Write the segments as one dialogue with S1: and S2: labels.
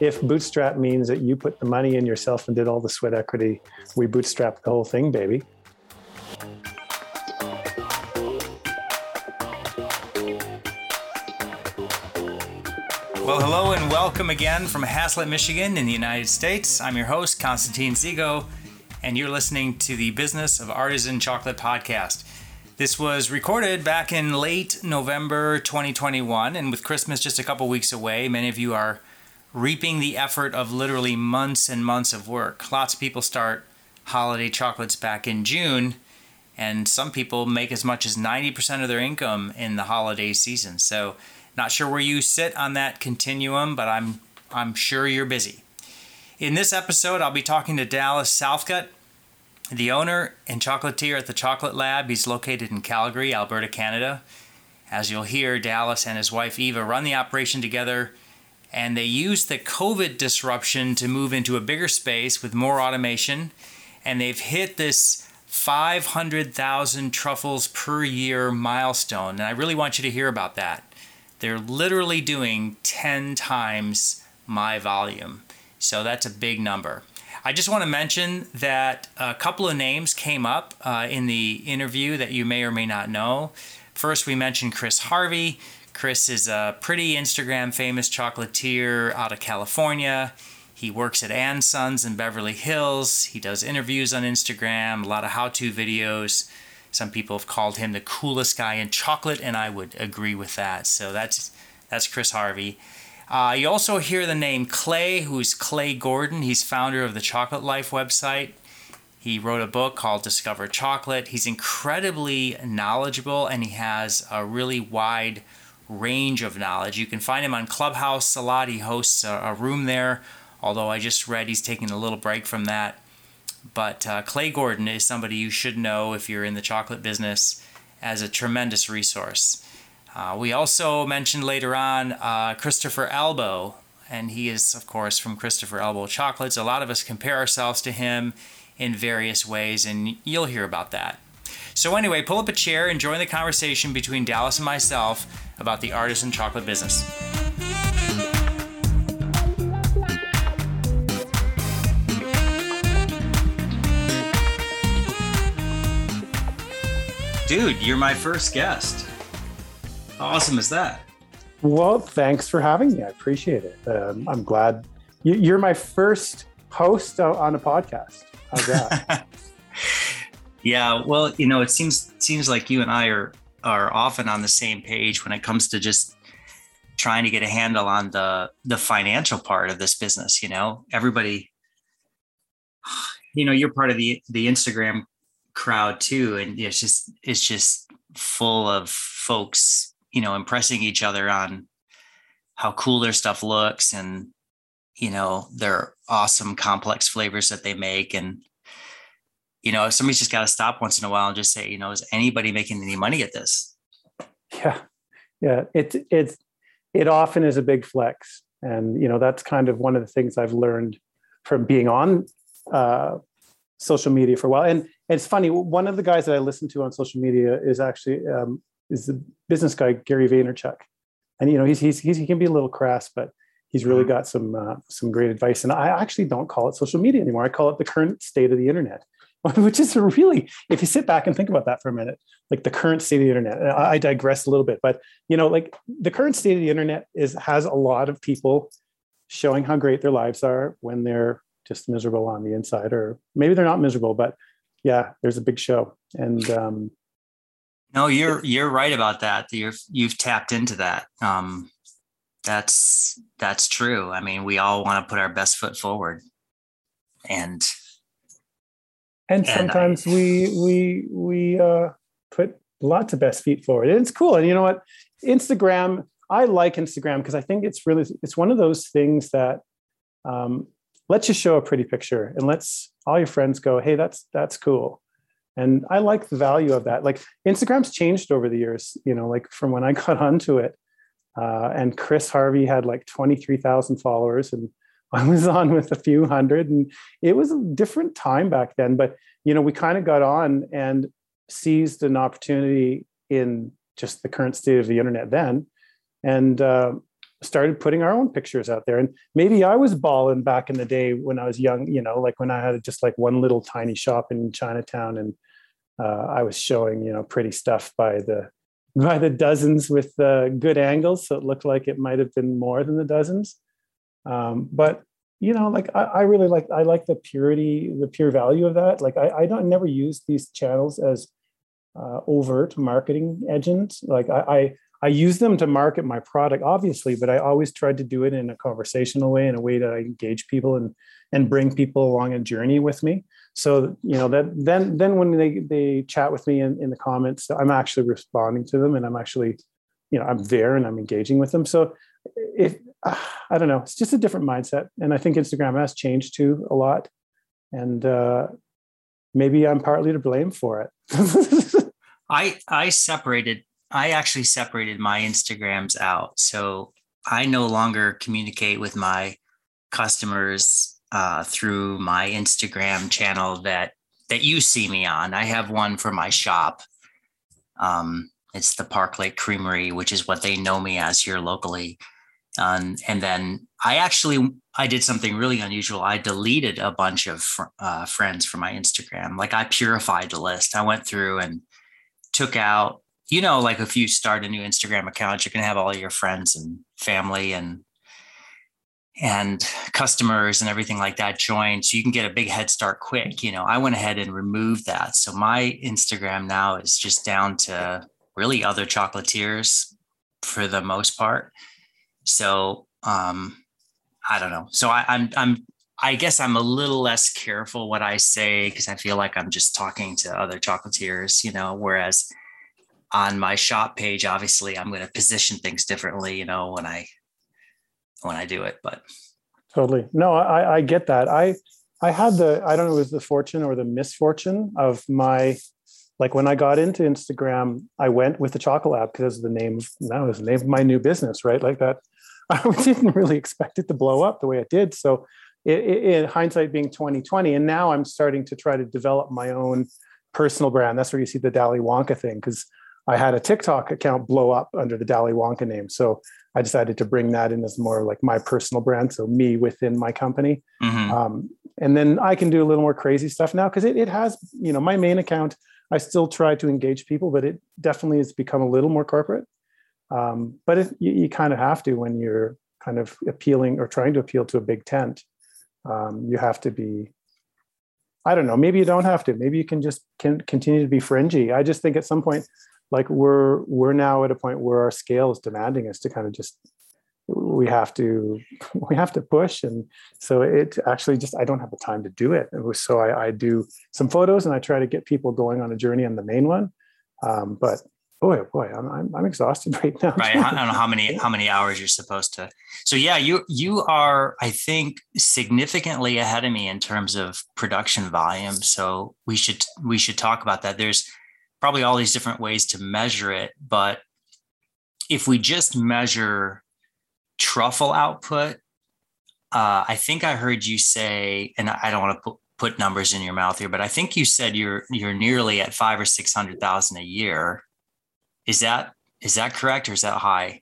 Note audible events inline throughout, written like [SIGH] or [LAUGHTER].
S1: if bootstrap means that you put the money in yourself and did all the sweat equity, we bootstrap the whole thing, baby.
S2: Well, hello and welcome again from Haslett, Michigan, in the United States. I'm your host, Konstantin Zsigo, and you're listening to the Business of Artisan Chocolate podcast. This was recorded back in late November 2021, and with Christmas just a couple weeks away, many of you are reaping the effort of literally months and months of work. Lots of people start holiday chocolates back in June, and some people make as much as 90% of their income in the holiday season. So, not sure where you sit on that continuum, but I'm I'm sure you're busy. In this episode, I'll be talking to Dallas Southcott the owner and chocolatier at the Chocolate Lab, he's located in Calgary, Alberta, Canada. As you'll hear, Dallas and his wife Eva run the operation together, and they used the COVID disruption to move into a bigger space with more automation. And they've hit this 500,000 truffles per year milestone. And I really want you to hear about that. They're literally doing 10 times my volume. So that's a big number. I just want to mention that a couple of names came up uh, in the interview that you may or may not know. First, we mentioned Kriss Harvey. Kriss is a pretty Instagram famous chocolatier out of California. He works at Ann Sons in Beverly Hills. He does interviews on Instagram, a lot of how to videos. Some people have called him the coolest guy in chocolate, and I would agree with that. So that's that's Kriss Harvey. Uh, you also hear the name Clay, who's Clay Gordon. He's founder of the Chocolate Life website. He wrote a book called Discover Chocolate. He's incredibly knowledgeable and he has a really wide range of knowledge. You can find him on Clubhouse a lot. He hosts a, a room there, although I just read he's taking a little break from that. But uh, Clay Gordon is somebody you should know if you're in the chocolate business as a tremendous resource. Uh, we also mentioned later on uh, Christopher Elbow, and he is, of course, from Christopher Elbow Chocolates. A lot of us compare ourselves to him in various ways, and you'll hear about that. So, anyway, pull up a chair and join the conversation between Dallas and myself about the artisan chocolate business. Dude, you're my first guest. How awesome is that?
S1: Well, thanks for having me. I appreciate it. Um, I'm glad you, are my first host on a podcast. How's that? [LAUGHS]
S2: yeah. Well, you know, it seems seems like you and I are are often on the same page when it comes to just trying to get a handle on the the financial part of this business. You know, everybody. You know, you're part of the the Instagram crowd too, and it's just it's just full of folks you know impressing each other on how cool their stuff looks and you know their awesome complex flavors that they make and you know somebody's just got to stop once in a while and just say you know is anybody making any money at this
S1: yeah yeah it it's it often is a big flex and you know that's kind of one of the things i've learned from being on uh, social media for a while and, and it's funny one of the guys that i listen to on social media is actually um, is the business guy Gary Vaynerchuk, and you know he's, he's, he's he can be a little crass, but he's really mm-hmm. got some uh, some great advice. And I actually don't call it social media anymore. I call it the current state of the internet, [LAUGHS] which is really, if you sit back and think about that for a minute, like the current state of the internet. I, digress a little bit, but you know, like the current state of the internet is has a lot of people showing how great their lives are when they're just miserable on the inside, or maybe they're not miserable, but yeah, there's a big show. And um,
S2: no, you're you're right about that. You're you've tapped into that. Um, that's that's true. I mean, we all want to put our best foot forward, and
S1: and sometimes I, we we we uh, put lots of best feet forward. And it's cool. And you know what? Instagram. I like Instagram because I think it's really it's one of those things that um, lets you show a pretty picture and lets all your friends go, "Hey, that's that's cool." and i like the value of that like instagram's changed over the years you know like from when i [LAUGHS] got onto it uh, and kriss harvey had like 23000 followers and i was on with a few hundred and it was a different time back then but you know we kind of got on and seized an opportunity in just the current state of the internet then and uh, started putting our own pictures out there. And maybe I was balling back in the day when I was young, you know, like when I had just like one little tiny shop in Chinatown and uh, I was showing, you know, pretty stuff by the by the dozens with uh, good angles, so it looked like it might have been more than the dozens. Um, but you know, like I, I, really like I like the purity, the pure value of that. Like I, I don't never use these channels as uh, overt marketing agents. Like I, I I use them to market my product, obviously, but I always tried to do it in a conversational way, in a way that I engage people and and bring people along a journey with me. So you know that then then when they they chat with me in, in the comments, I'm actually responding to them and I'm actually, you know, I'm there and I'm engaging with them. So if [SIGHS] I don't know, it's just a different mindset, and I think Instagram has changed too a lot, and uh, maybe I'm partly to blame for
S2: it. [LAUGHS] I I separated. I actually separated my Instagrams out, so I no longer communicate with my customers uh, through my Instagram channel that that you see me on. I have one for my shop. Um, it's the Park Lake Creamery, which is what they know me as here locally. Um, and then I actually I did something really unusual. I deleted a bunch of fr- uh, friends from my Instagram. Like I purified the list. I went through and took out, you know, like if you start a new Instagram account, you're gonna have all your friends and family and and customers and everything like that join so you can get a big head start quick you know i went ahead and removed that so my instagram now is just down to really other chocolatiers for the most part so um, I don't know. So I, I'm I'm I guess I'm a little less careful what I say because I feel like I'm just talking to other chocolatiers, you know. Whereas on my shop page, obviously, I'm going to position things differently, you know, when I when I do it. But
S1: totally, no, I, I get that. I I had the I don't know, it was the fortune or the misfortune of my like when I got into Instagram, I went with the Chocolate Lab because the name that was the name of my new business, right? Like that [LAUGHS] I didn't really expect it to blow up the way it did. So, in hindsight being 2020, and now I'm starting to try to develop my own personal brand. That's where you see the Dally Wonka thing because I had a TikTok account blow up under the Dally Wonka name. So I decided to bring that in as more like my personal brand. So me within my company. Mm-hmm. Um, and then I can do a little more crazy stuff now because it, it has, you know, my main account, I still try to engage people, but it definitely has become a little more corporate. Um, but it, you, you kind of have to when you're kind of appealing or trying to appeal to a big tent. Um, you have to be. I don't know. Maybe you don't have to. Maybe you can just can continue to be fringy. I just think at some point, like we're we're now at a point where our scale is demanding us to kind of just we have to [LAUGHS] we have to push and so it actually just i don't have the time to do it, it was, so I, I, do some photos and i try to get people going on a journey on the main one um, but boy, oh boy, I'm, I'm, I'm exhausted [LAUGHS] right now.
S2: right. I don't know how many, [LAUGHS] how many hours you're supposed to. So yeah, you, you are, I think significantly ahead of me in terms of production volume. So we should, we should talk about that. There's probably all these different ways to measure it, but if we just measure truffle output, uh, I think I heard you say, and I don't want to put, put numbers in your mouth here, but I think you said you're you're nearly at five or six hundred thousand a year is that is that correct or is that high?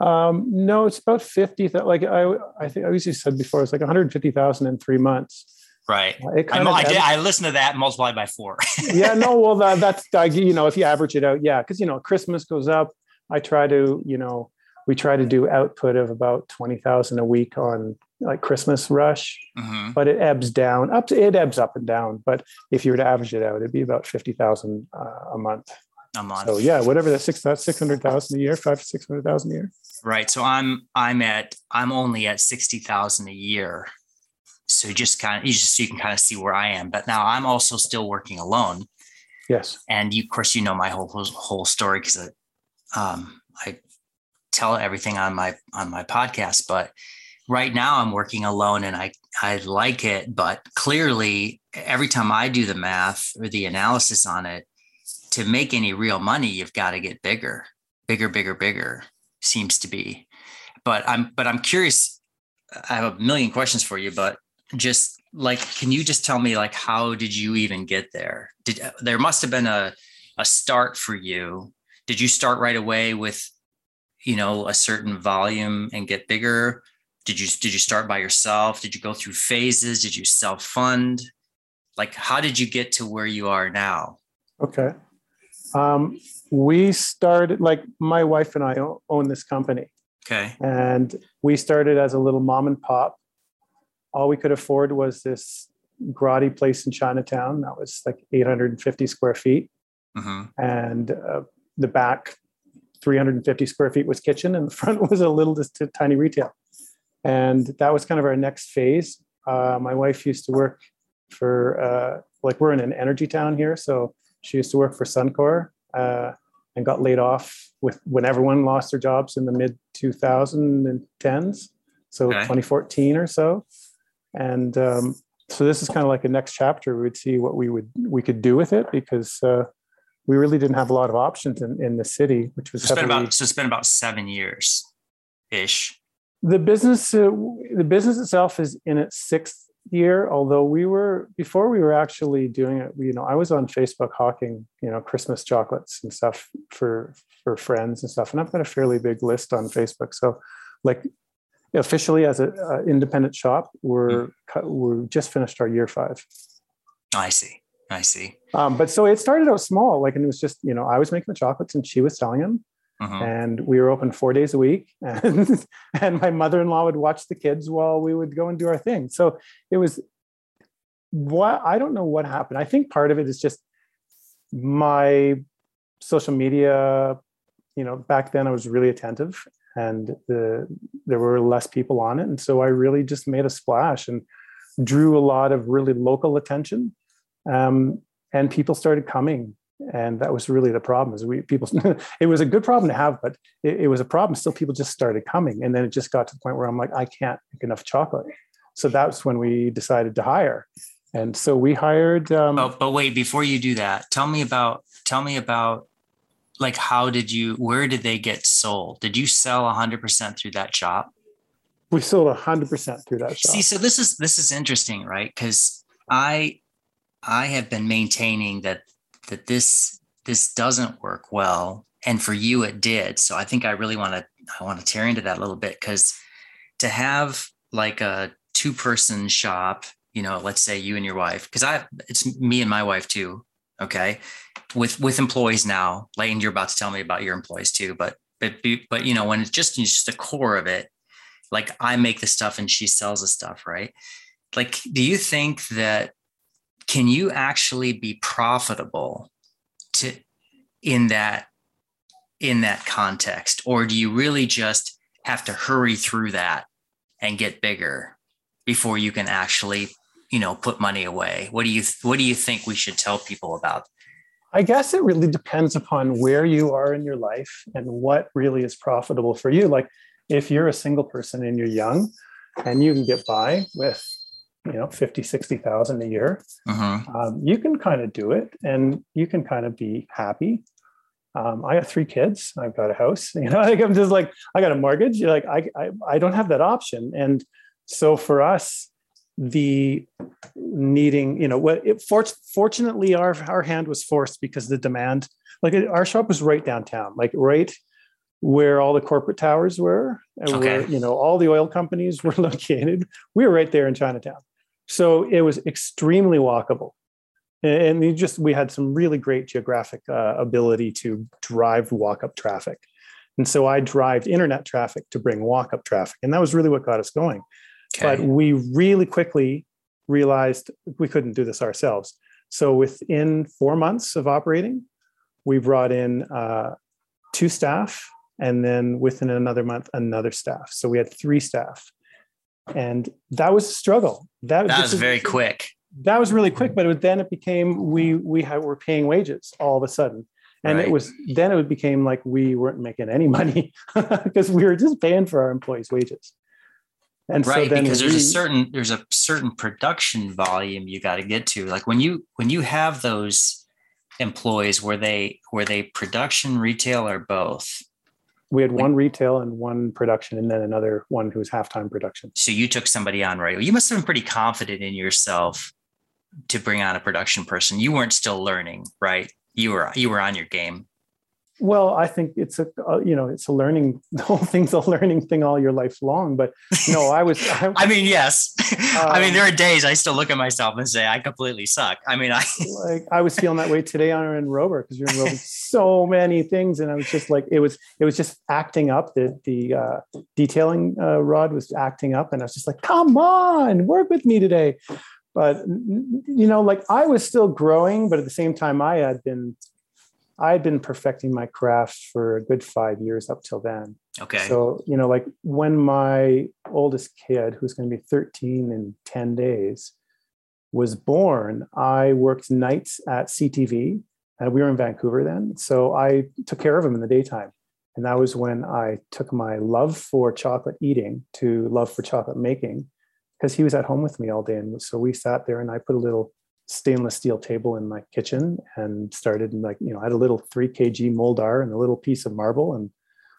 S1: Um, no, it's about 50. Like I, I think I usually said before, it's like 150,000 in three months.
S2: Right. Uh, I, did, I listened to that multiplied by four. [LAUGHS]
S1: yeah, no, well, that, that's, you know, if you average it out, yeah. Cause you know, Christmas goes up. I try to, you know, we try to do output of about 20,000 a week on like Christmas rush, mm-hmm. but it ebbs down up. To, it ebbs up and down. But if you were to average it out, it'd be about 50,000 uh, a month
S2: month.
S1: So yeah, whatever that six six hundred thousand a year, five to six hundred thousand a year.
S2: Right. So I'm I'm at I'm only at sixty thousand a year. So just kind of you just so you can kind of see where I am. But now I'm also still working alone.
S1: Yes.
S2: And you, of course, you know my whole whole, whole story because um, I tell everything on my on my podcast. But right now I'm working alone and I I like it. But clearly, every time I do the math or the analysis on it, to make any real money, you've got to get bigger, bigger, bigger, bigger. Seems to be, but I'm but I'm curious. I have a million questions for you, but just like, can you just tell me like how did you even get there? Did there must have been a a start for you? Did you start right away with you know a certain volume and get bigger did you did you start by yourself did you go through phases did you self fund like how did you get to where you are now
S1: okay um, we started like my wife and i own this company.
S2: Okay.
S1: And we started as a little mom and pop. All we could afford was this grotty place in chinatown that was like 850 square feet. Mm-hmm. and uh, the back 350 square feet was kitchen and the [LAUGHS] front was a little just tiny retail. And that was kind of our next phase. Uh, my wife used to work for uh, like we're in an energy town here so she used to work for suncor uh, and got laid off with when everyone lost their jobs in the mid 2010s so okay. 2014 or so and um, so this is kind of like a next chapter we would see what we would we could do with it because uh, we really didn't have a lot of options in, in the city, which was
S2: so it's been about so it's been about seven years ish.
S1: The business uh, the business itself is in its sixth year. Although we were before we were actually doing it, you know, I was on Facebook hawking, you know, Christmas chocolates and stuff for for friends and stuff, and I've got a fairly big list on Facebook. So, like officially as an independent shop, we're mm. we're just finished our year five.
S2: I see. I see.
S1: Um, but so it started out small, like, and it was just, you know, I was making the chocolates and she was selling them. Uh-huh. And we were open four days a week. [LAUGHS] And, and my mother in law would watch the kids while we would go and do our thing. So it was what I don't know what happened. I think part of it is just my social media. You know, back then I was really attentive and the, there were less people on it. And so I really just made a splash and drew a lot of really local attention um, and people started coming and that was really the problem is we people [LAUGHS] it was a good problem to have but it, it, was a problem. Still people just started coming and then it just got to the point where i'm like i can't make enough chocolate. So that's when we decided to hire. And so we hired um,
S2: oh, but wait before you do that tell me about tell me about like how did you where did they get sold? Did you sell 100% through that shop?
S1: We sold 100% through that shop.
S2: see so this is this is interesting right? Because i I have been maintaining that that this this doesn't work well, and for you it did. So I think I really want to I want to tear into that a little bit because to have like a two person shop, you know, let's say you and your wife, because I it's me and my wife too. Okay, with with employees now. Lane, you're about to tell me about your employees too, but but but you know when it's just it's just the core of it, like I make the stuff and she sells the stuff, right? Like, do you think that can you actually be profitable to in that in that context? Or do you really just have to hurry through that and get bigger before you can actually you know put money away? What do you what do you think we should tell people about?
S1: I guess it really depends upon where you are in your life and what really is profitable for you. Like if you're a single person and you're young and you can get by with you know 50 60,000 a year uh-huh. um, you can kind of do it and you can kind of be happy um, I have three kids. I've got a house. [LAUGHS] You know, like I'm just like I got a mortgage. You're like I, I I don't have that option. And so for us, the needing, you know, what it, fortunately our our hand was forced because the demand. Like our shop was right downtown, like right where all the corporate towers were, and okay. where you know all the oil companies [LAUGHS] were located. We were right there in Chinatown. So it was extremely walkable. And we just we had some really great geographic uh, ability to drive walk up traffic. And so I drive internet traffic to bring walk up traffic. And that was really what got us going. Okay. But we really quickly realized we couldn't do this ourselves. So within four months of operating, we brought in uh, two staff and then within another month another staff so we had three staff and that was a struggle.
S2: That, that was very quick.
S1: That was really quick, mm-hmm. but it, then it became we we had, were paying wages all of a sudden, and right. it was then it became like we weren't making any money [LAUGHS] because we were just paying for our employees' wages.
S2: And right, so because there's we, a certain there's a certain production volume you got to get to. Like when you when you have those employees where they where they production retail or both
S1: we had one retail and one production and then another one who was halftime production.
S2: So you took somebody on right? You must have been pretty confident in yourself to bring on a production person. You weren't still learning right? You were you were on your game
S1: well, I think it's a uh, you know it's a learning [LAUGHS] the whole thing's a learning thing all your life long. But no, I was.
S2: I, [LAUGHS] I mean, yes. Um, [LAUGHS] I mean, there are days I still look at myself and say I completely suck. I mean, I
S1: like I was feeling that way today on enrober because you're in so many things, and I was just like it was it was just acting up. The the uh, detailing uh, rod was acting up, and I was just like, come on, work with me today. But you know, like I was still growing, but at the same time, I had been I had been perfecting my craft for a good five years up till then.
S2: Okay.
S1: So, you know, like when my oldest kid, who's going to be 13 in 10 days, was born, I worked nights at CTV. And uh, we were in Vancouver then. So I took care of him in the daytime. And that was when I took my love for chocolate eating to love for chocolate making because he was at home with me all day. And so we sat there and I put a little stainless steel table in my kitchen and started like you know I had a little 3 kg Mol d'Art and a little piece of marble and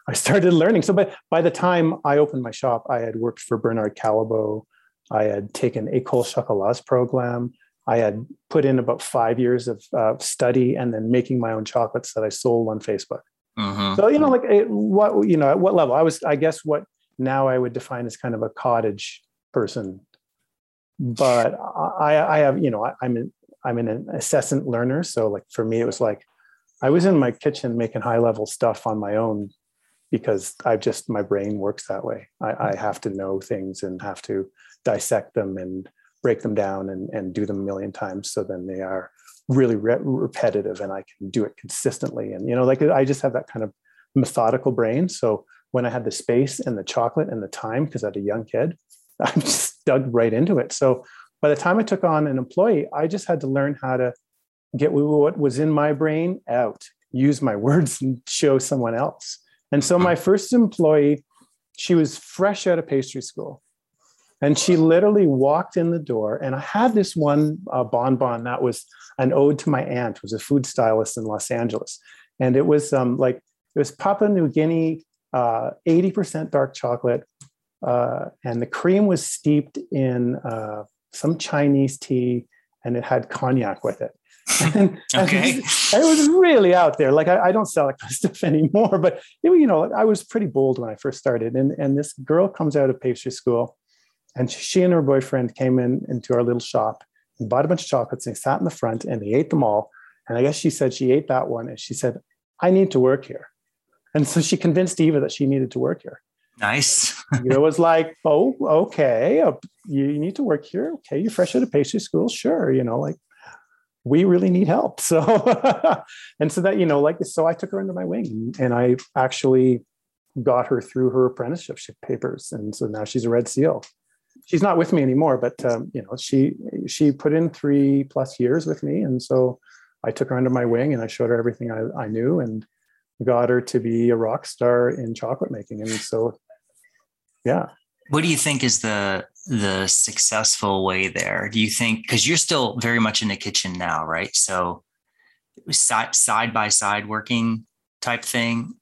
S1: I [LAUGHS] started learning. So by, by the time I opened my shop, I had worked for Bernard Callebaut. I had taken École Chocolat's program. I had put in about five years of uh, study and then making my own chocolates that I sold on Facebook. Mm-hmm. So you know, like it, what you know, at what level? I was, I guess, what now I would define as kind of a cottage person but I, I have, you know, I, I'm an, I'm an incessant learner. So like for me, it was like I was in my kitchen making high level stuff on my own because I just my brain works that way. I, I, have to know things and have to dissect them and break them down and, and do them a million times. So then they are really re- repetitive and I can do it consistently. And you know, like I just have that kind of methodical brain. So when I had the space and the chocolate and the time, because I had a young kid, [LAUGHS] I'm just dug right into it. So by the time I took on an employee, I just had to learn how to get what was in my brain out, use my [LAUGHS] words and show someone else. And so my first employee, she was fresh out of pastry school. And she literally walked in the door, and I had this one uh, bonbon that was an ode to my aunt, who was a food stylist in Los Angeles, and it was um, like it was Papua New Guinea, uh, eighty percent dark chocolate, uh, and the cream was steeped in uh, some Chinese tea, and it had cognac with it. [LAUGHS]
S2: and, okay, [LAUGHS]
S1: and it was really out there. Like I, I, don't sell that kind of [LAUGHS] stuff anymore, but it, you know, I was pretty bold when I first started. And and this girl comes out of pastry school, and she and her boyfriend came in into our little shop and bought a bunch of chocolates. And they sat in the front and they ate them all. And I guess she said she ate that one, and she said, "I need to work here." And so she convinced Eva that she needed to work here.
S2: Nice.
S1: it was like, oh, okay, uh, you, you need to work here. Okay, you're fresh out of pastry school. Sure, you know, like we really need help. [LAUGHS] So, and so that you know, like, so I took her under my wing, and I actually got her through her apprenticeship papers, and so now she's a Red Seal. She's not with me anymore, but um, you know, she she put in three plus years with me, and so I took her under my wing, and I showed her everything I, I knew, and got her to be a rock star in chocolate making. And so, yeah.
S2: What do you think is the the successful way there? Do you think because you're still very much in the kitchen now, right? So side side by side working type thing.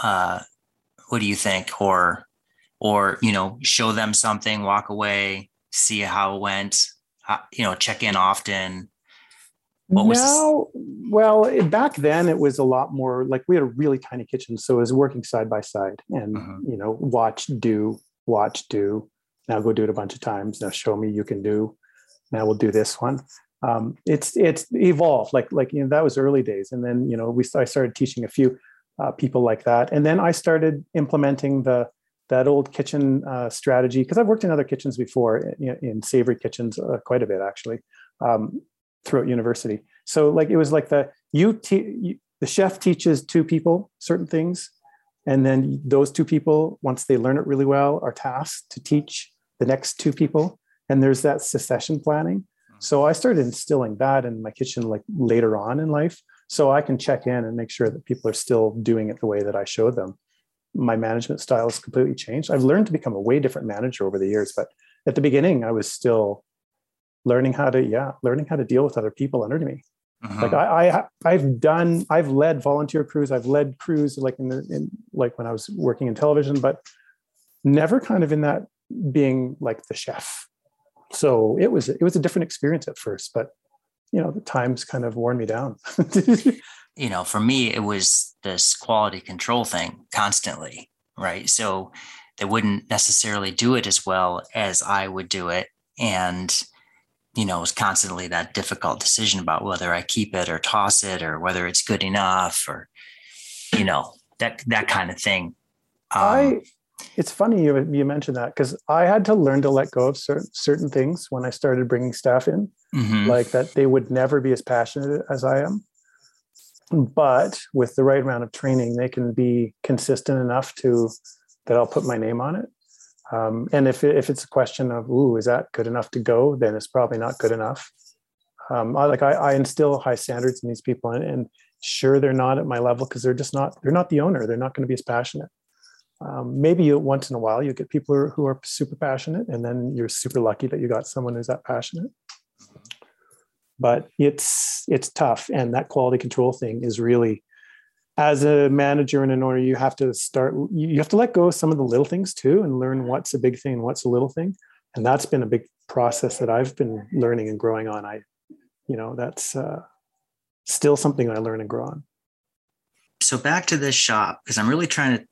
S2: Uh, what do you think? Or or you know, show them something, walk away, see how it went. you know, check in often
S1: what was now, well, back then it was a lot more like we had a really tiny kitchen, so it was working side by side, and uh-huh. you know, watch, do, watch, do. Now go do it a bunch of times. Now show me you can do. Now we'll do this one. Um, it's it's evolved. Like like you know that was early days, and then you know we I started teaching a few uh, people like that, and then I started implementing the that old kitchen uh, strategy because I've worked in other kitchens before in, in savory kitchens uh, quite a bit actually. Um, throughout university. So like it was like the you, te- you the chef teaches two people certain things, and then those two people, once they learn it really well, are tasked to teach the next two people. And there's that succession planning. Mm-hmm. So I started instilling that in my kitchen like later on in life, so I can check in and make sure that people are still doing it the way that I showed them. My management style has completely changed. I've learned to become a way different manager over the years, but at the beginning, I was still learning how to yeah learning how to deal with other people under me uh-huh. like I, I i've done i've led volunteer crews i've led crews like in the in like when i was working in television but never kind of in that being like the chef so it was it was a different experience at first but you know the times kind of worn me down [LAUGHS]
S2: you know, for me, it was this quality control thing constantly, right? So they wouldn't necessarily do it as well as I would do it. And, you know, it was constantly that difficult decision about whether I keep it or toss it or whether it's good enough or, you know, that, that kind of thing.
S1: Um, I, it's funny you, you mentioned that because I had to learn to let go of certain, certain things when I started bringing staff in, mm-hmm. like that they would never be as passionate as I am but with the right amount of training they can be consistent enough to that i'll put my name on it um, and if, if it's a question of ooh is that good enough to go? then it's probably not good enough. Um, I, like I, I, instill high standards in these people and, and sure they're not at my level because they're just not they're not the owner. They're not going to be as passionate. Um, maybe you, once in a while you get people who are, who are super passionate and then you're super lucky that you got someone who's that passionate. But it's it's tough and that quality control thing is really as a manager and an owner you have to start you have to let go of some of the little things too and learn what's a big thing and what's a little thing. And that's been a big process that i've been learning and growing on. I you know that's uh, still something i learn and grow on.
S2: So back to this shop because i'm really trying to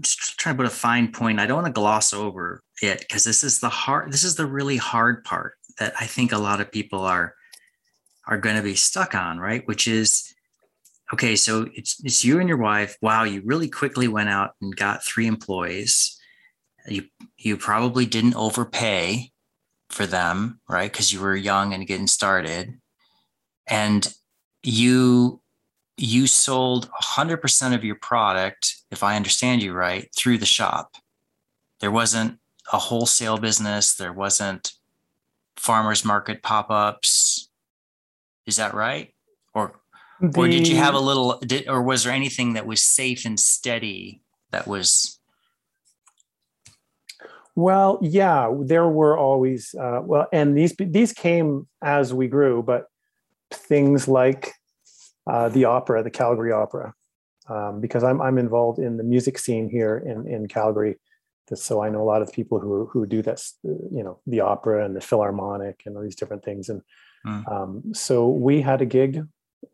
S2: just trying to put a fine point. I don't want to gloss over it because this is the hard this is the really hard part that i think a lot of people are are going to be stuck on, right? Which is, okay, so it's it's you and your wife. Wow, you really quickly went out and got three employees. You you probably didn't overpay for them, right? Because you were young and getting started, and you you sold 100% of your product, if I understand you right, through the shop. There wasn't a wholesale business. There wasn't farmers market pop-ups is that right? Or the, or did you have a little did, or was there anything that was safe and steady that was
S1: well, yeah, there were always uh, well, and these these came as we grew, but things like uh, the opera, the Calgary Opera, um, because I'm I'm involved in the music scene here in in Calgary, so I know a lot of people who who do this, you know, the opera and the Philharmonic and all these different things, and Mm. Um, so we had a gig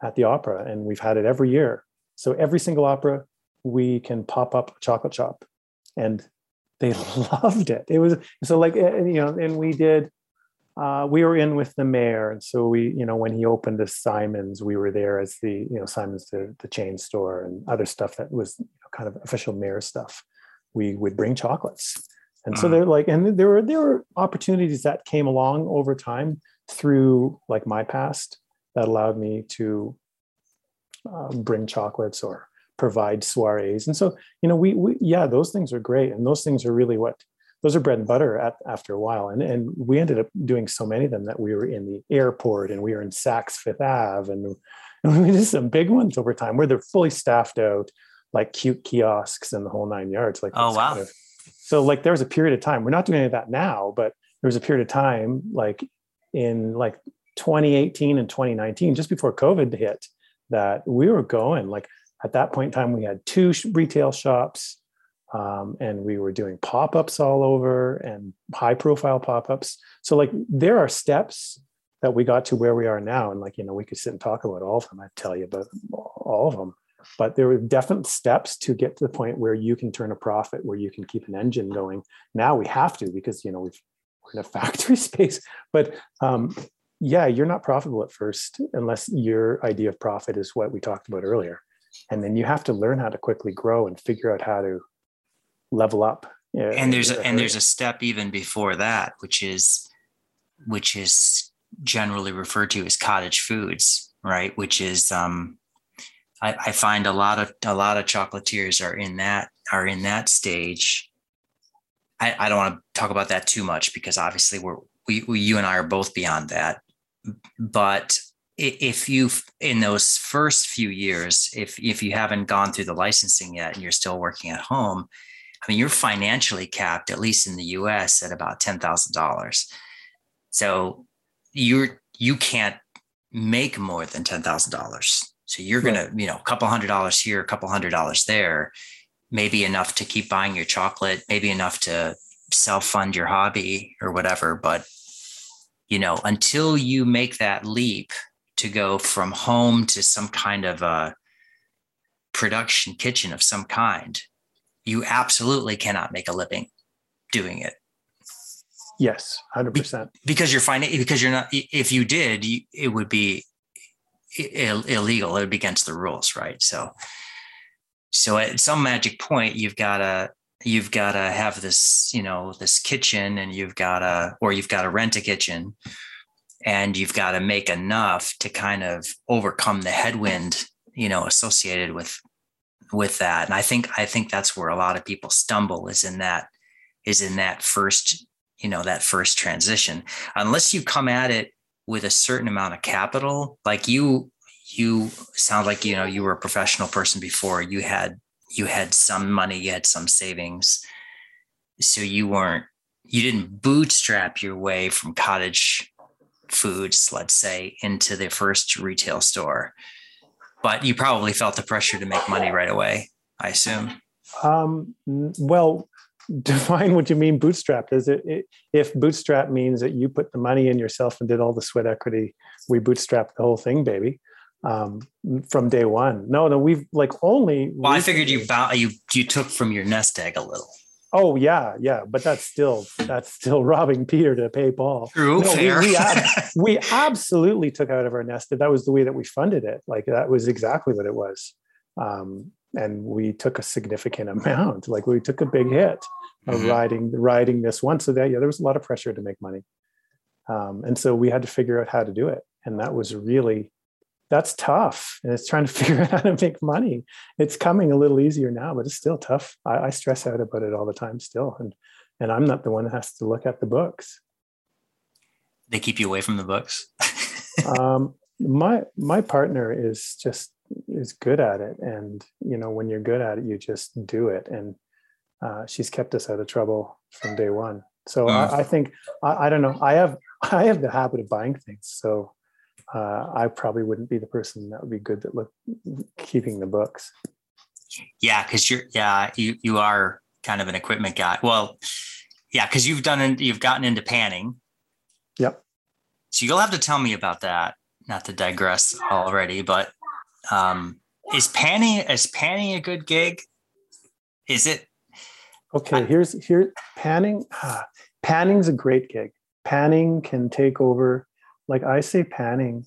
S1: at the opera and we've had it every year. So every single opera, we can pop up a chocolate shop and they [LAUGHS] loved it. It was so like, you know, and we did, uh, we were in with the mayor. And so we, you know, when he opened the Simon's, we were there as the, you know, Simon's, the, the chain store and other stuff that was you know, kind of official mayor stuff. We would bring chocolates. And so mm. they're like, and there were, there were opportunities that came along over time through like my past that allowed me to uh, bring chocolates or provide soirees. And so you know we, we yeah those things are great. And those things are really what those are bread and butter at, after a while. And, and we ended up doing so many of them that we were in the airport and we were in saks fifth ave. And, and we did some big ones over time where they're fully staffed out like cute kiosks and the whole nine yards. Like
S2: oh wow kind
S1: of, so like there was a period of time we're not doing any of that now but there was a period of time like in like 2018 and 2019, just before COVID hit, that we were going like at that point in time, we had two retail shops um, and we were doing pop-ups all over and high profile pop-ups. So like there are steps that we got to where we are now. And like, you know, we could sit and talk about all of them. I tell you about all of them, but there were definite steps to get to the point where you can turn a profit, where you can keep an engine going. Now we have to, because, you know, we've in a [LAUGHS] factory space. But um, yeah, you're not profitable at first unless your idea of profit is what we talked about earlier. And then you have to learn how to quickly grow and figure out how to level up.
S2: and there's a, and there's a step even before that, which is which is generally referred to as cottage foods, right? Which is um, I, I find a lot of a lot of chocolatiers are in that are in that stage I, I don't want to talk about that too much because obviously we're we, we you and I are both beyond that. But if you in those first few years, if if you haven't gone through the licensing yet and you're still working at home, I mean you're financially capped at least in the U.S. at about ten thousand dollars. So you're you can't make more than ten thousand dollars. So you're right. gonna you know a couple hundred dollars here, a couple hundred dollars there, maybe enough to keep buying your chocolate, maybe enough to self fund your hobby or whatever. But, you know, until you make that leap to go from home to some kind of a, production kitchen of some kind, you absolutely cannot make a living doing it.
S1: Yes, hundred percent.
S2: Because you're finding because you're not. If you did, you, it would be Ill, illegal. It would be against the rules, right? So, so at some magic point, you've got to you've got to have this, you know, this kitchen, and you've got to, or you've got to rent a kitchen, and you've got to make enough to kind of overcome the headwind, you know, associated with with that. And I think I think that's where a lot of people stumble is in that is in that first, you know, that first transition. Unless you come at it with a certain amount of capital, like you you sound like you know you were a professional person before. You had you had some money, you had some savings. So you weren't you didn't bootstrap your way from cottage foods, let's say, into the first retail store. But you probably felt the pressure to make money right away, I assume.
S1: Um, well, define what you mean bootstrapped is it, it, if bootstrap means that you put the money in yourself and did all the sweat equity we bootstrapped the whole thing baby um, from day one. No no we've like only
S2: well i figured you you you took from your nest egg a little.
S1: Oh yeah yeah but that's still that's still [LAUGHS] robbing peter to pay paul.
S2: True, no, fair.
S1: We, we, ab- [LAUGHS] we absolutely took out of our nest that that was the way that we funded it. Like that was exactly what it was. Um, and we took a significant amount. Like we took a big hit of mm-hmm. riding riding this one. So that yeah there was a lot of pressure to make money. Um, and so we had to figure out how to do it. And that was really that's tough. And it's trying to [LAUGHS] figure out how to make money. It's coming a little easier now but it's still tough. I, I stress out about it all the time still and and i'm not the one that has to look at the books.
S2: They keep you away from the books? [LAUGHS]
S1: Um, my my partner is just is good at it and you know when you're good at it you just do it and uh, she's kept us out of trouble from day one. So I, mm. I, think I, I, don't know. I have [LAUGHS] i have the habit of buying things so uh, i probably wouldn't be the person that would be good at look keeping the books
S2: yeah because you're yeah you you are kind of an equipment guy well yeah because you've done you've gotten into panning
S1: yep
S2: so you'll have to tell me about that not to digress already but um, is panning is panning a good gig? Is it?
S1: Okay, here's here panning. Ah, panning's a great gig. Panning can take over. Like I say, panning.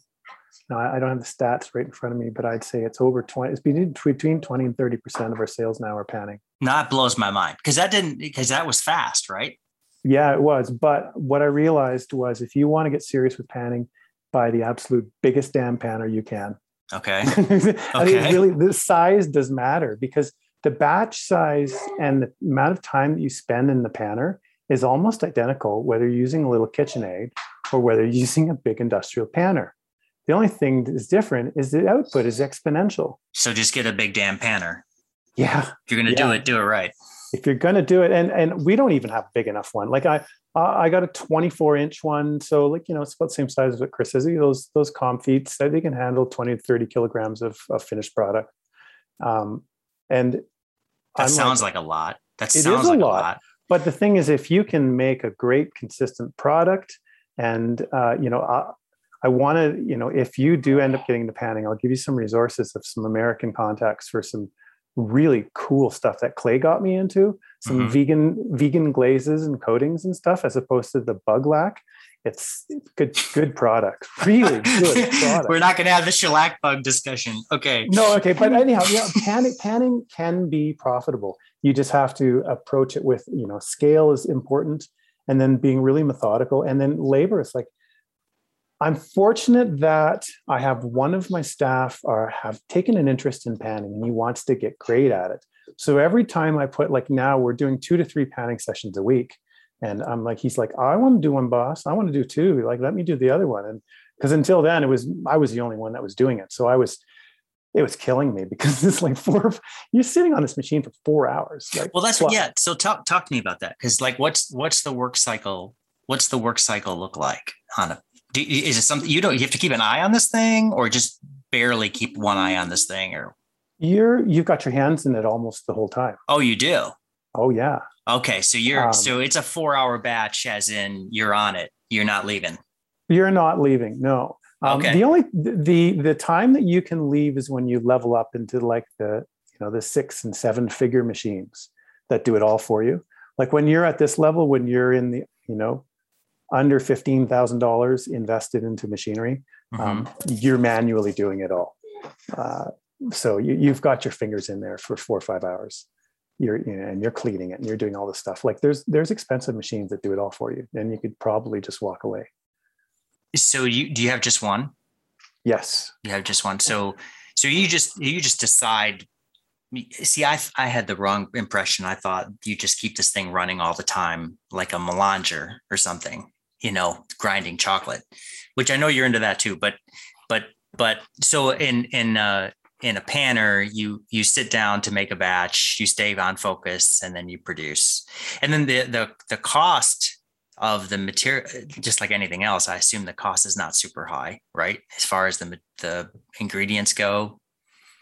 S1: Now I don't have the stats right in front of me, but I'd say it's over twenty. It's between twenty and thirty percent of our sales now are panning.
S2: That blows my mind because that didn't because that was fast, right?
S1: Yeah, it was. But what I realized was if you want to get serious with panning, buy the absolute biggest damn panner you can.
S2: Okay. [LAUGHS]
S1: I okay. really the size does matter because the batch size and the amount of time that you spend in the panner is almost identical whether you're using a little KitchenAid or whether you're using a big industrial panner. The only thing that is different is the output is exponential.
S2: So just get a big damn panner.
S1: Yeah.
S2: If you're going to yeah. do it, do it right.
S1: If you're going to do it, and and we don't even have a big enough one. Like I, I got a 24 inch one, so like you know, it's about the same size as what Kriss has. Those those Comfits that they can handle 20 to 30 kilograms of, of finished product. Um, and
S2: that I'm sounds like, like, a lot. That sounds like a lot. lot.
S1: But the thing is, if you can make a great, consistent product, and uh, you know, I, I want to, you know, if you do end up getting the panning, I'll give you some resources of some American contacts for some really cool stuff that Clay got me into. Some mm-hmm. vegan vegan glazes and coatings and stuff, as opposed to the bug lac. It's good, good product. Really [LAUGHS] good product.
S2: We're not going to have the shellac bug discussion. Okay.
S1: No, okay, but [LAUGHS] anyhow, yeah, panning panning can be profitable. You just have to approach it with you know scale is important, and then being really methodical, and then labor is like I'm fortunate that I have one of my staff are have taken an interest in panning and he wants to get great at it. So every time I put like now we're doing two to three panning sessions a week. And I'm like, he's like, I want to do one boss. I want to do two. Like, let me do the other one. And because until then it was I was the only one that was doing it. So I was it was killing me [LAUGHS] because it's like four you're sitting on this machine for four hours. Like,
S2: well, that's what yeah. So talk talk to me about that. Because like what's what's the work cycle? What's the work cycle look like on a do, is it something you don't you have to keep an eye on this thing or just barely keep one eye on this thing or
S1: you're you've got your hands in it almost the whole time
S2: oh you do
S1: oh yeah
S2: okay so you're um, so it's a four hour batch as in you're on it you're not leaving
S1: you're not leaving no um, okay. the only the the time that you can leave is when you level up into like the you know the six and seven figure machines that do it all for you. Like when you're at this level when you're in the you know under $15000 invested into machinery mm-hmm. um, you're manually doing it all. Uh, so you, have got your fingers in there for four or five hours. You're you know, and you're cleaning it and you're doing all this stuff. Like there's there's expensive machines that do it all for you and you could probably just walk away
S2: so you do you have just one?
S1: Yes.
S2: You have just one. So so you just you just decide. See i i had the wrong impression. I thought you just keep this thing running all the time like a melanger or something you know grinding chocolate which i know you're into that too but but but so in in uh in a panner you you sit down to make a batch you stay on focus and then you produce. And then the the the cost of the material just like anything else i assume the cost is not super high right? As far as the the ingredients go?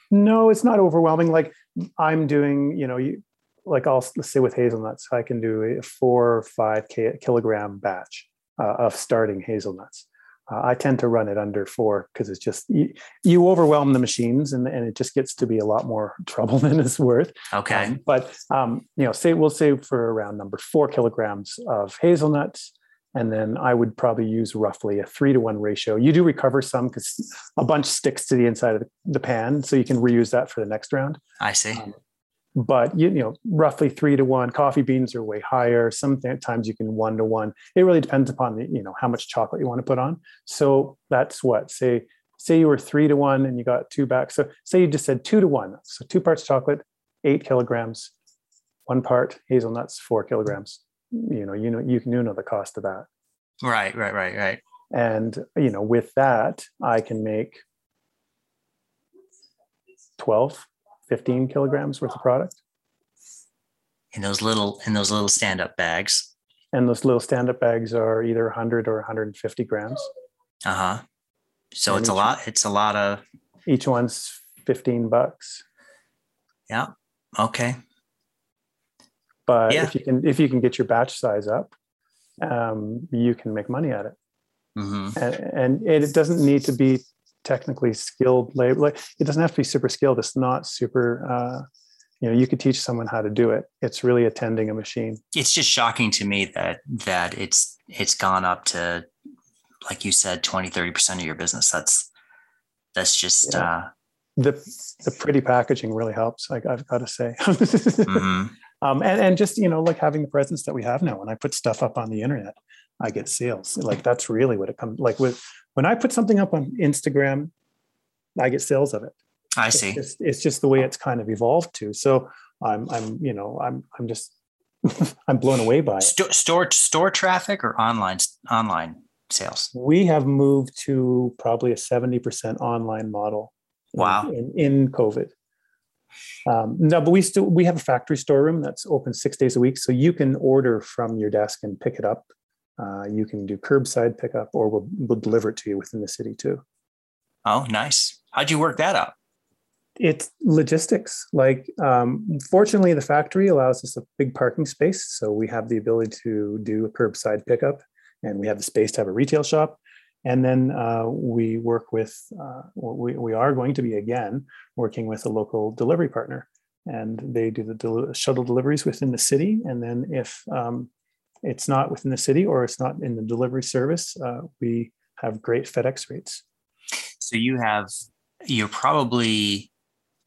S1: No it's not overwhelming. Like i'm doing you know you like i'll let's say with hazelnuts i can do a four or five k- kilogram batch uh, of starting hazelnuts uh, I tend to run it under four because it's just you, you, overwhelm the machines and, and it just gets to be a lot more [LAUGHS] trouble than it's worth.
S2: Okay.
S1: Um, but um, you know, say we'll say for around number four kilograms of hazelnuts, and then I would probably use roughly a three to one ratio. You do recover some because a bunch sticks to the inside of the, pan, so you can reuse that for the next round.
S2: I see. Um,
S1: but you, you know roughly three to one coffee beans are way higher. Sometimes you can one to one. It really depends upon the you know how much chocolate you want to put on. So that's what say say you were three to one and you got two back. So say you just said two to one. So two parts chocolate eight kilograms. One part hazelnuts four kilograms. You know you know you can you know the cost of that.
S2: Right right right right.
S1: And you know with that i can make 12 15 kilograms worth of product.
S2: In those little in those little stand-up bags.
S1: And those little stand-up bags are either 100 or 150 grams.
S2: Uh-huh. So and it's a lot, it's a lot of
S1: each one's 15 bucks.
S2: Yeah. Okay.
S1: But yeah. if you can if you can get your batch size up, um, you can make money at it. Mm-hmm. And, and it doesn't need to be technically skilled labor. Like it doesn't have to be super skilled. It's not super. Uh, you know, you could teach someone how to do it. It's really attending a machine.
S2: It's just shocking to me that that it's it's gone up to, like you said, 20, 30 percent of your business. That's that's just. Yeah. Uh,
S1: the the pretty packaging really helps. Like I've got to say. mm-hmm. [LAUGHS] um, and and just you know like having the presence that we have now. When I put stuff up on the internet, I get sales. Like that's really what it comes like with when I put something up on Instagram, I get sales of it.
S2: I see.
S1: It's just, it's just the way it's kind of evolved to. So I'm, I'm, you know, I'm, I'm just, [LAUGHS] I'm blown away by it.
S2: Store, store, store traffic or online, online sales.
S1: We have moved to probably a 70% online model.
S2: Wow.
S1: In, in COVID. Um, no, but we still we have a factory storeroom that's open six days a week, so you can order from your desk and pick it up uh, you can do curbside pickup or we'll, we'll deliver it to you within the city too.
S2: Oh, nice. How'd you work that out?
S1: It's logistics. Like, um, fortunately, the factory allows us a big parking space. So we have the ability to do a curbside pickup and we have the space to have a retail shop. And then uh, we work with, uh, we, we are going to be again working with a local delivery partner. And they do the del- shuttle deliveries within the city. And then if um, it's not within the city or it's not in the delivery service, uh, we have great FedEx rates.
S2: So you have, you're probably,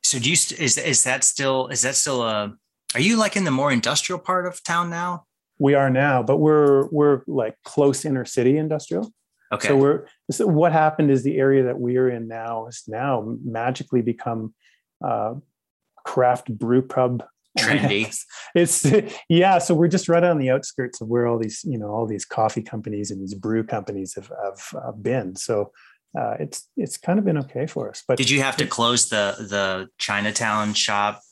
S2: so do you, is, is that still, is that still a, are you like in the more industrial part of town now?
S1: We are now, but we're, we're like close inner city industrial.
S2: Okay.
S1: So we're, so what happened is the area that we are in now has now magically become uh, craft brew pub [LAUGHS]
S2: trendy.
S1: it's yeah. So we're just right on the outskirts of where all these you know all these coffee companies and these brew companies have, have uh, been. So uh, it's it's kind of been okay for us. But
S2: did you have to close the the Chinatown shop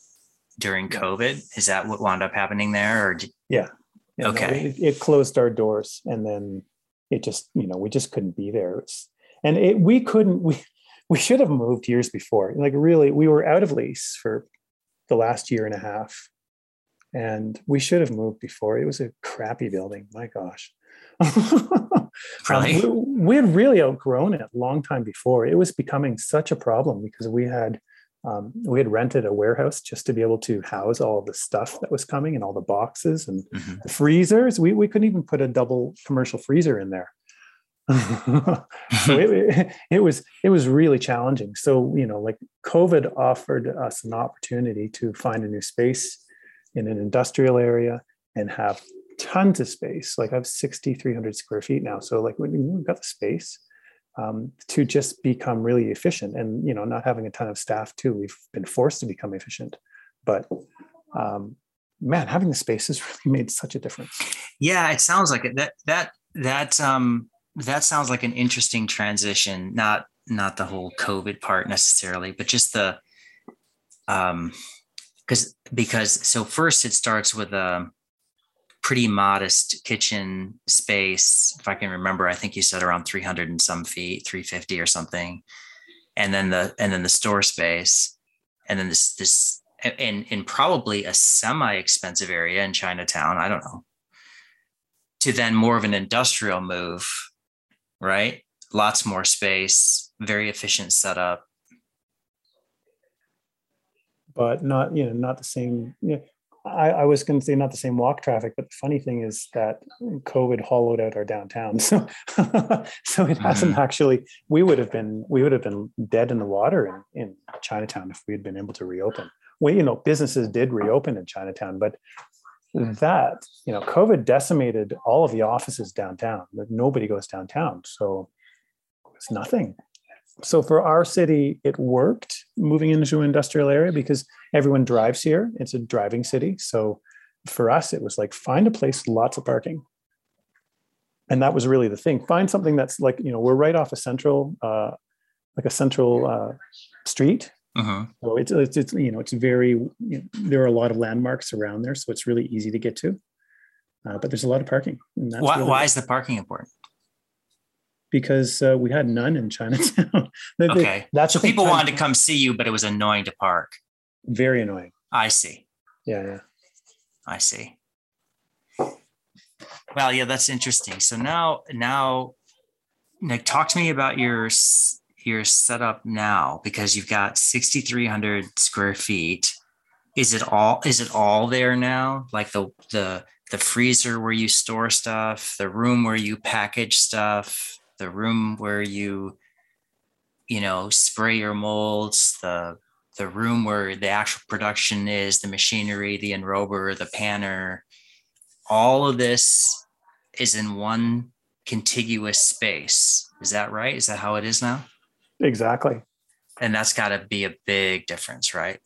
S2: during COVID? Is that what wound up happening there? Or did...
S1: yeah.
S2: yeah. okay.
S1: No, it, it, closed our doors, and then it just you know we just couldn't be there. Was, and it, we couldn't we we should have moved years before. Like really, we were out of lease for the last year and a half. And we should have moved before. It was a crappy building. My gosh. [LAUGHS]
S2: really?
S1: Um, we, we, had really outgrown it a long time before. It was becoming such a problem because we had um, we had rented a warehouse just to be able to house all the stuff that was coming and all the boxes and mm-hmm. the freezers. We, we couldn't even put a double commercial freezer in there. [LAUGHS] so it, it was it was really challenging. So you know, like COVID offered us an opportunity to find a new space in an industrial area and have tons of space. Like I have 6,300 square feet now. So like we've got the space um, to just become really efficient and you know not having a ton of staff too we've been forced to become efficient but um, man having the space has [LAUGHS] really made such a difference
S2: yeah it sounds like it that that that um that sounds like an interesting transition not not the whole covid part necessarily but just the um because because so first it starts with a pretty modest kitchen space. If I can remember, I think you said around 300 and some feet, 350 or something. And then the and then the store space, and then this this in in probably a semi-expensive area in Chinatown. I don't know. To then more of an industrial move, right? Lots more space, very efficient setup.
S1: But not, you know, not the same. You know, I, I, was going to say not the same walk traffic, but the funny thing is that COVID hollowed out our downtown. [LAUGHS] So, so it hasn't mm. actually. We would have been we would have been dead in the water in, in Chinatown if we had been able to reopen. Well, you know, businesses did reopen in Chinatown, but that you know, COVID decimated all of the offices downtown. Nobody goes downtown, so it's nothing so for our city, it worked moving into an industrial area because everyone drives here. It's a driving city. So for us, it was like find a place, lots of parking. And that was really the thing. Find something that's like, you know, we're right off a central, uh, like a central uh, street. Uh-huh. So it's, it's, it's, you know, it's very, you know, there are a lot of landmarks around there. So it's really easy to get to. Uh, but there's a lot of parking.
S2: why, really why is the parking important?
S1: because uh, we had none in Chinatown. [LAUGHS]
S2: okay. That's so people wanted to come see you, but it was annoying to park.
S1: Very annoying.
S2: I see.
S1: Yeah, yeah.
S2: I see. Well, yeah, that's interesting. So now, now, Nick, talk to me about your your setup now because you've got 6,300 square feet. Is it all? Is it all there now? Like the the the freezer where you store stuff, the room where you package stuff, the room where you you know spray your molds the the room where the actual production is the machinery the enrober the panner all of this is in one contiguous space is that right is that how it is now
S1: exactly
S2: and that's got to be a big difference right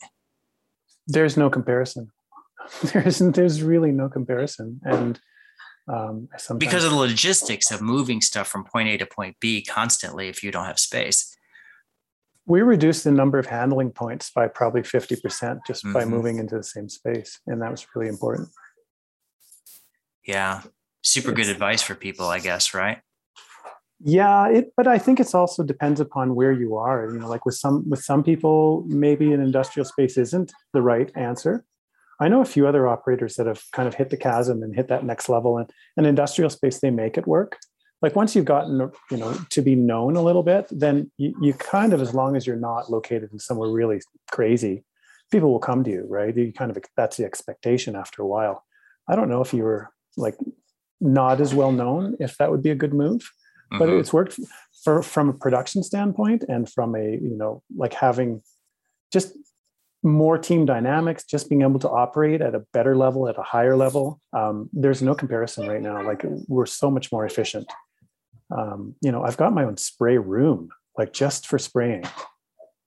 S1: there's no comparison [LAUGHS] there's there's really no comparison and
S2: um, because of the logistics of moving stuff from point A to point B constantly if you don't have space.
S1: We reduced the number of handling points by probably 50% just mm-hmm. by moving into the same space. And that was really important.
S2: Yeah. Super it's, good advice for people, I guess, right?
S1: Yeah, it, but I think it's also depends upon where you are. You know, like with some with some people, maybe an industrial space isn't the right answer. I know a few other operators that have kind of hit the chasm and hit that next level. And an industrial space, they make it work. Like once you've gotten, you know, to be known a little bit, then you, you kind of, as long as you're not located in somewhere really crazy, people will come to you, right? You kind of that's the expectation after a while. I don't know if you were like not as well known, if that would be a good move, but mm-hmm. it's worked for from a production standpoint and from a you know like having just more team dynamics, just being able to operate at a better level, at a higher level. Um, there's no comparison right now. Like we're so much more efficient. Um, you know, I've got my own spray room, like just for spraying.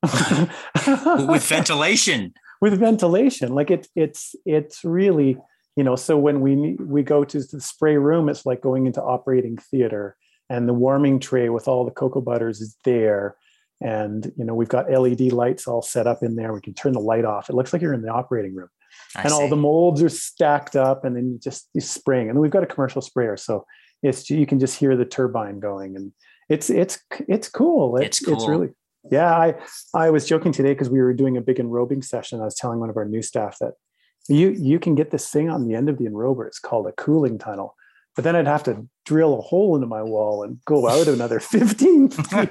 S2: with [LAUGHS] ventilation.
S1: With ventilation, like it, it's it's really you know. So when we we go to the spray room, it's like going into operating theater, and the warming tray with all the cocoa butters is there. And you know we've got led lights all set up in there. We can turn the light off. It looks like you're in the operating room. I and see. all the molds are stacked up and then you just you spraying and we've got a commercial sprayer so it's you can just hear the turbine going. And it's it's it's cool.
S2: It's, it's, cool.
S1: it's really yeah i i was joking today because we were doing a big enrobing session. I was telling one of our new staff that you you can get this thing on the end of the enrober. It's called a cooling tunnel but then I'd have to drill a hole into my wall and go out another [LAUGHS] 15 [LAUGHS] feet.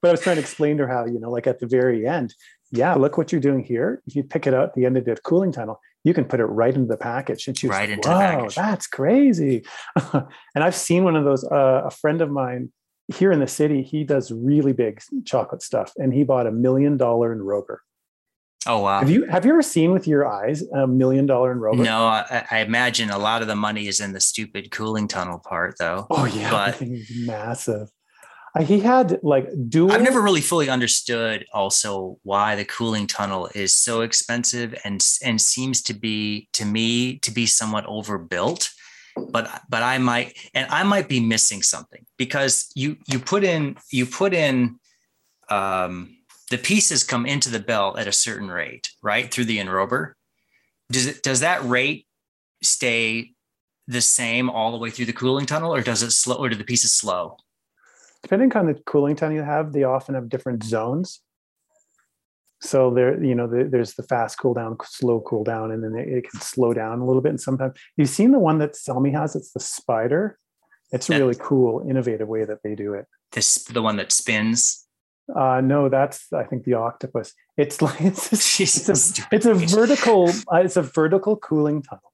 S1: but I was trying to explain to her how, you know, like at the very end, yeah, look what you're doing here. If you pick it up at the end of the cooling tunnel, you can put it right into the package. And she's
S2: Right
S1: like,
S2: into the
S1: Whoa,
S2: package."
S1: that's crazy. [LAUGHS] and I've seen one of those. Uh, a friend of mine here in the city, he does really big chocolate stuff, and he bought a million dollar enrober.
S2: Oh wow.
S1: Have you have you ever seen with your eyes a million dollar enrober?
S2: No, I, I imagine a lot of the money is in the stupid cooling tunnel part, though.
S1: Oh yeah,
S2: But-
S1: the massive. He had like dual.
S2: I've never really fully understood also why the cooling tunnel is so expensive and and seems to be to me to be somewhat overbuilt. But but I might and I might be missing something because you you put in you put in um, the pieces come into the bell at a certain rate, right through the enrober. Does it does that rate stay the same all the way through the cooling tunnel, or does it slow, or do the pieces slow?
S1: depending on the cooling tunnel you have, they often have different zones. So there, you know, the, there's the fast cool down, slow cool down, and then it, it can slow down a little bit. And sometimes you've seen the one that Selmi has. It's the spider. It's a
S2: Yeah.
S1: really cool, innovative way that they do it.
S2: This the one that spins.
S1: Uh, no, that's I think the octopus. It's like [LAUGHS] it's a, [LAUGHS] it's a, it's a vertical. Uh, it's a vertical cooling tunnel.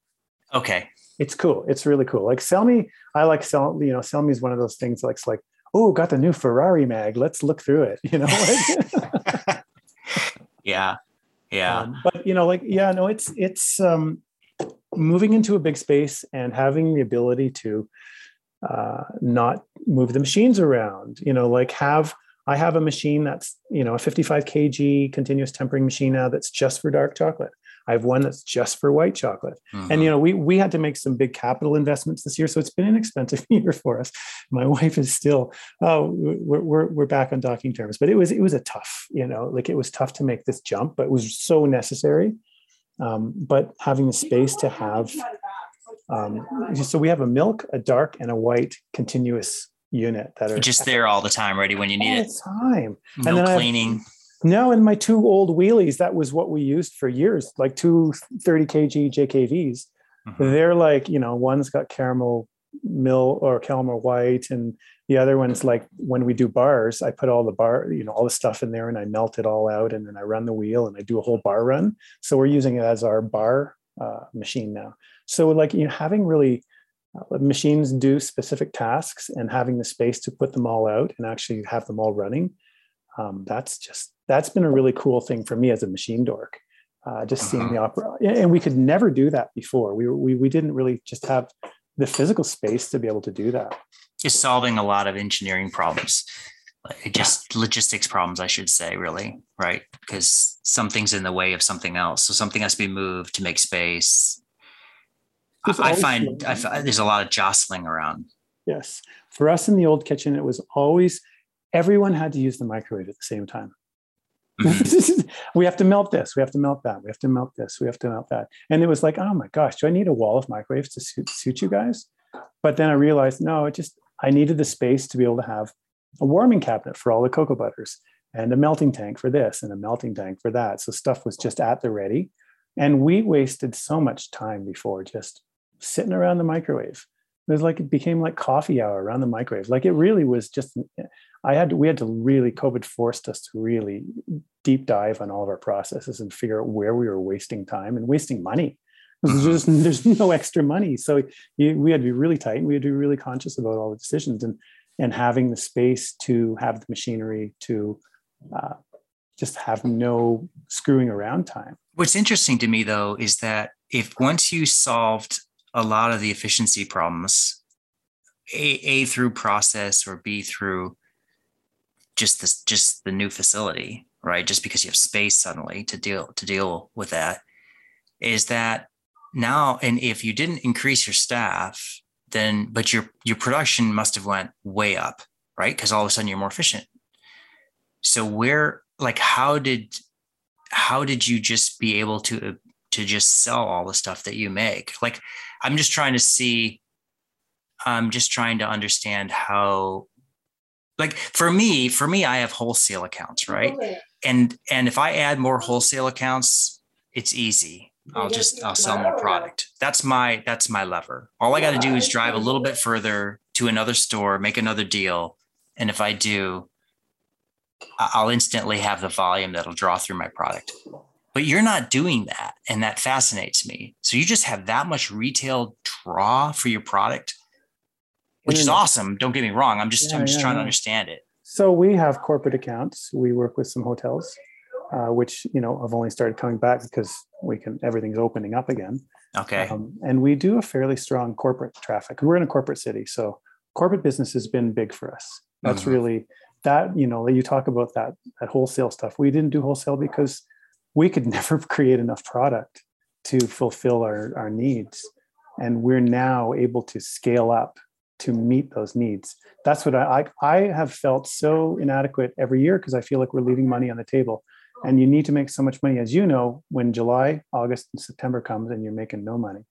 S2: Okay.
S1: It's cool. It's really cool. Like Selmi, I like Sel. You know, Selmi is one of those things. Like, it's like, oh, got the new Ferrari mag. Let's look through it. You know. Like, [LAUGHS]
S2: Yeah. Yeah.
S1: Um, but you know, like, yeah, no, it's it's um, moving into a big space and having the ability to uh, not move the machines around. You know, like have I have a machine that's you know a 55 kg continuous tempering machine now that's just for dark chocolate. I have one that's just for white chocolate. And
S2: Mhm.
S1: you know, we we had to make some big capital investments this year, so it's been an expensive [LAUGHS] year for us. My wife is still, oh, we're we're, we're back on docking terms, but it was it was a tough, you know, like it was tough to make this jump, but it was so necessary. Um, but having the space to have, um, so we have a milk, a dark, and a white continuous unit that are
S2: just there all the time, ready when you
S1: all
S2: need
S1: the
S2: it.
S1: time.
S2: No
S1: then I
S2: cleaning.
S1: No, and my two old wheelies, that was what we used for years, like two 30 kg JKVs.
S2: Mhm.
S1: They're like, you know, one's got caramel mill or caramel white, and the other one's like when we do bars, I put all the bar, you know, all the stuff in there and I melt it all out and then I run the wheel and I do a whole bar run. So we're using it as our bar uh, machine now. So like, you know, having really uh, machines do specific tasks and having the space to put them all out and actually have them all running um, that's just that's been a really cool thing for me as a machine dork uh, just seeing
S2: Uh-huh.
S1: the opera and we could never do that before we, we we didn't really just have the physical space to be able to do that
S2: Just solving a lot of engineering problems. Just logistics problems, I should say, really, right? Because something's in the way of something else. So something has to be moved to make space. I, I find. I find there's a lot of jostling around.
S1: yes for us in the old kitchen it was always everyone had to use the microwave at the same time
S2: Mhm. [LAUGHS]
S1: we have to melt this we have to melt that we have to melt this we have to melt that and it was like oh my gosh do i need a wall of microwaves to suit, suit you guys but then i realized no it just i needed the space to be able to have a warming cabinet for all the cocoa butters and a melting tank for this and a melting tank for that so stuff was just at the ready and we wasted so much time before just sitting around the microwave it was like it became like coffee hour around the microwave like it really was just i had to, we had to really covid forced us to really deep dive on all of our processes and figure out where we were wasting time and wasting money. There's
S2: Mhm.
S1: just [LAUGHS] there's no extra money, so you, we had to be really tight and we had to be really conscious about all the decisions and and having the space to have the machinery to uh, just have no screwing around time.
S2: What's interesting to me though is that if once you solved a lot of the efficiency problems, a, a through process or B through just this just the new facility, right? Just because you have space suddenly to deal to deal with that, is that now and if you didn't increase your staff, then but your your production must have went way up, right? Because all of a sudden you're more efficient. So where like how did how did you just be able to to just sell all the stuff that you make like i'm just trying to see i'm just trying to understand how like for me for me i have wholesale accounts right? And and if i add more wholesale accounts it's easy. I'll just i'll sell more product. That's my that's my lever. All i got to do is drive a little bit further to another store make another deal and if i do I'll instantly have the volume that'll draw through my product. But you're not doing that. And that fascinates me. So you just have that much retail draw for your product, which is awesome. Don't get me wrong. I'm just, yeah, I'm just yeah, trying yeah. to understand it.
S1: So we have corporate accounts. We work with some hotels, uh, which, you know, have only started coming back because we can, everything's opening up again.
S2: Okay.
S1: Um, and we do a fairly strong corporate traffic. We're in a corporate city. So corporate business has been big for us. That's mm-hmm. really that, you know, you talk about that, that wholesale stuff. We didn't do wholesale because we could [LAUGHS] never create enough product to fulfill our, our needs. And we're now able to scale up to meet those needs. That's what I, I, I have felt so inadequate every year because I feel like we're leaving money on the table. And you need to make so much money, as you know, when July, August, and September comes and you're making no money.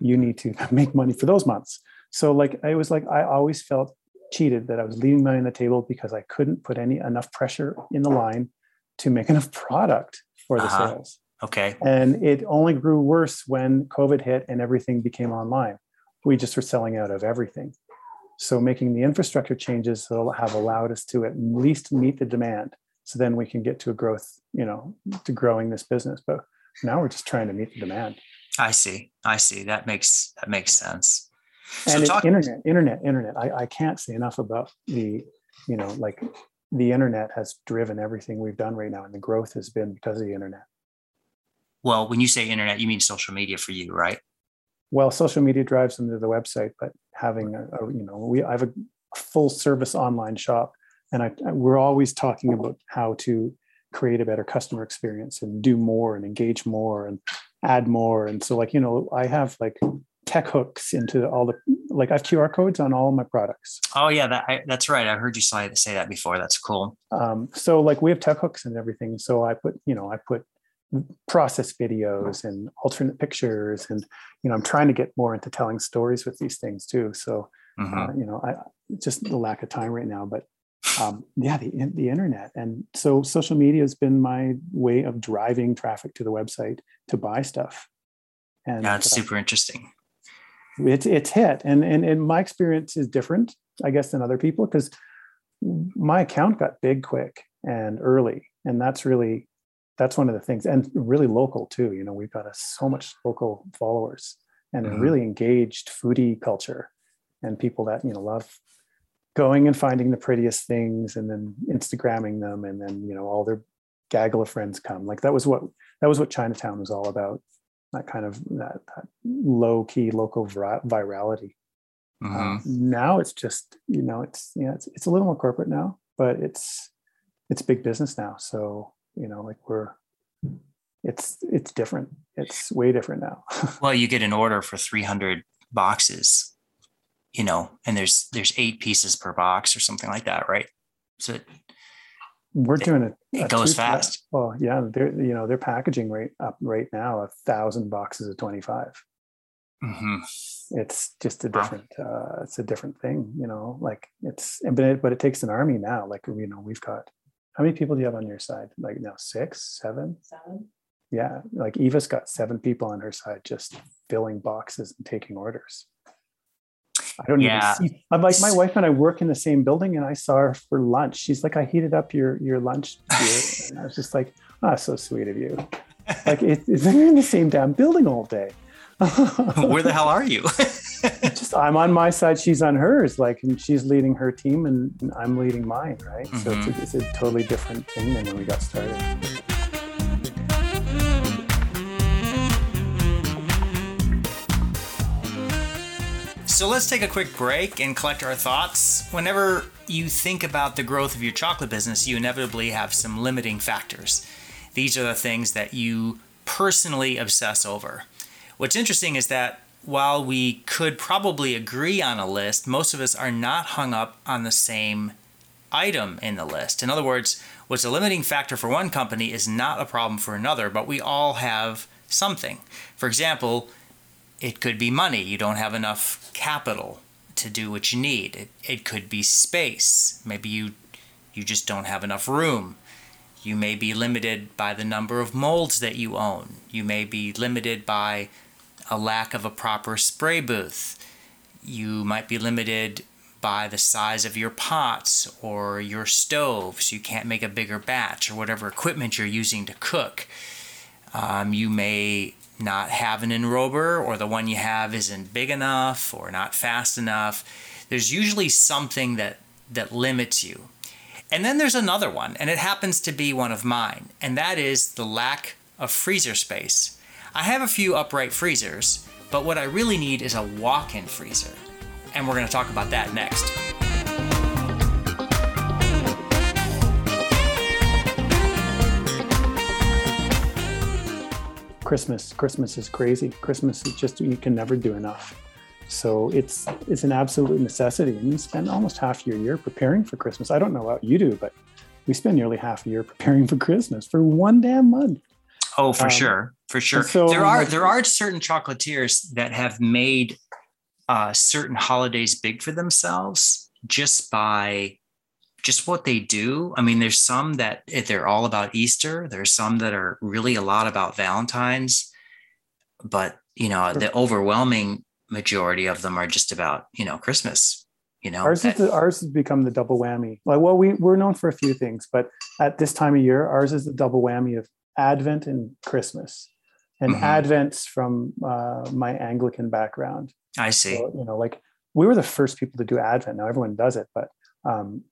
S1: You need to [LAUGHS] make money for those months. So like I was like I always felt cheated that I was leaving money on the table because I couldn't put any enough pressure in the line to make [LAUGHS] enough product for the uh-huh. sales.
S2: Okay.
S1: And it only grew worse when COVID hit and everything became online. We just were selling out of everything. So making the infrastructure changes that have allowed us to at least meet the demand. So then we can get to a growth, you know, to growing this business. But now we're just trying to meet the demand.
S2: I see. I see. That makes that makes sense.
S1: And so talk- internet, internet, internet. I, I can't say enough about the, you know, like the internet has driven everything we've done right now and the growth has been because of the internet.
S2: Well when you say internet you mean social media for you right?
S1: Well social media drives them to the website but having a, a you know we i have a full service online shop and I, we're always talking about how to create a better customer experience and do more and engage more and add more. And so like you know i have like tech hooks into all the like I have QR codes on all my products.
S2: Oh yeah, that, I, that's right. I heard you say say that before. That's cool.
S1: Um, so like we have tech hooks and everything. So I put you know I put process videos and alternate pictures and you know I'm trying to get more into telling stories with these things too. So mm-hmm. uh, you know I just the lack of time right now, but um, yeah, the the internet and so social media has been my way of driving traffic to the website to buy stuff.
S2: And yeah, it's uh, super interesting
S1: it's it's hit. And and, and my experience is different i guess than other people because my account got big quick and early. And that's really that's one of the things. And really local too you know we've got a, so much local followers and mm-hmm. a really engaged foodie culture and people that you know love going and finding the prettiest things and then instagramming them and then you know all their gaggle of friends come. Like that was what that was what chinatown was all about that kind of that, that low key local virality. Mm-hmm. Um, now it's just you know it's yeah it's it's a little more corporate now, but it's it's big business now. So you know like we're it's it's different. It's way different now. [LAUGHS]
S2: well, you get an order for 300 boxes, you know, and there's there's eight pieces per box or something like that, right? So
S1: we're doing it.
S2: It goes fast.
S1: Well, yeah, they're you know they're packaging right up right now a thousand boxes of twenty five. Mm-hmm. It's just a different. Wow. Uh, it's a different thing, you know. Like it's but it, but it takes an army now. Like you know, we've got how many people do you have on your side? Like now six, seven,
S3: seven.
S1: Yeah, like Eva's got seven people on her side just filling boxes and taking orders. I don't yeah. even see. I'm like my wife and I work in the same building, and I saw her for lunch. She's like, "I heated up your your lunch," [LAUGHS] and I was just like, "Ah, oh, so sweet of you." Like it, it's [LAUGHS] are in the same damn building all day.
S2: Where the hell are you? [LAUGHS]
S1: just I'm on my side, she's on hers. Like, and she's leading her team, and I'm leading mine. Right. Mm-hmm. So it's a, mm-hmm. it's a totally different thing than when we got started.
S4: So let's take a quick break and collect our thoughts. Whenever you think about the growth of your chocolate business, you inevitably have some limiting factors. These are the things that you personally obsess over. What's interesting is that while we could probably agree on a list, most of us are not hung up on the same item in the list. In other words, what's a limiting factor for one company is not a problem for another, but we all have something. For example, it could be money. You don't have enough capital to do what you need. It, it could be space. Maybe you you just don't have enough room. You may be limited by the number of molds that you own. You may be limited by a lack of a proper spray booth. You might be limited by the size of your pots or your stove, so you can't make a bigger batch or whatever equipment you're using to cook. Um, you may not have an enrober, or the one you have isn't big enough or not fast enough. There's usually something that that limits you. And then there's another one, and it happens to be one of mine, and that is the lack of freezer space. I have a few upright freezers, but what I really need is a walk in freezer. And we're going to talk about that next.
S1: Christmas. Christmas is crazy. Christmas is just you can never do enough. So it's it's an absolute necessity. And you spend almost half your year preparing for Christmas. I don't know what you do, but we spend nearly half a year preparing for Christmas for one damn month.
S2: Oh, for um, sure, for sure. So, there are there are certain chocolatiers that have made uh, certain holidays big for themselves just by just what they do. I mean, there's some that they're all about Easter. There's some that are really a lot about Valentine's, but you know, the overwhelming majority of them are just about you know Christmas. You know,
S1: ours is the, ours has become the double whammy. Like, well, we we're known for a few things, but at this time of year, ours is the double whammy of Advent and Christmas. And mm-hmm. Advent's from uh, my Anglican background.
S2: I see.
S1: So, you know, like we were the first people to do Advent. Now everyone does it, but um,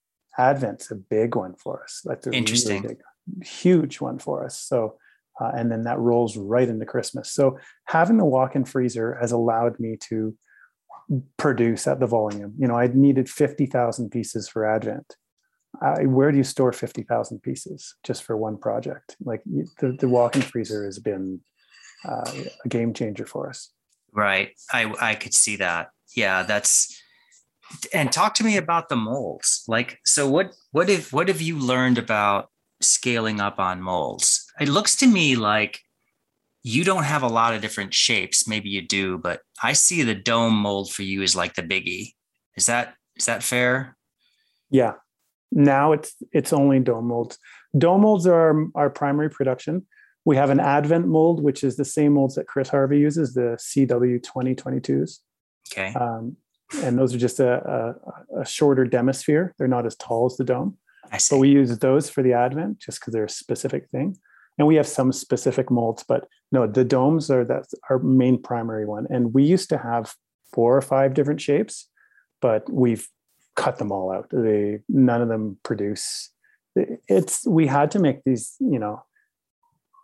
S1: Advent's a big one for us. Like
S2: interesting, really
S1: big, huge one for us. So, uh, and then that rolls right into Christmas. So having the walk-in freezer has allowed me to produce at the volume. You know, I needed fifty thousand pieces for Advent. I, where do you store 50,000 pieces just for one project? Like the, the walk-in freezer has been uh, a game changer for us.
S2: Right. I, I could see that. Yeah, that's, and talk to me about the molds. Like, so what, what if, what have you learned about scaling up on molds? It looks to me like you don't have a lot of different shapes. Maybe you do, but I see the dome mold for you is like the biggie. Is that, is that fair?
S1: Yeah, now it's it's only dome molds. Dome molds are our primary production. We have an Advent mold, which is the same molds that Kriss Harvey uses, the CW 2022s.
S2: Okay.
S1: Um, and those are just a, a, a, shorter demisphere. They're not as tall as the dome.
S2: I see.
S1: But we use those for the Advent just because they're a specific thing. And we have some specific molds, but no, the domes are that's our main primary one. And we used to have four or five different shapes, but we've cut them all out. They none of them produce. It's we had to make these. You know,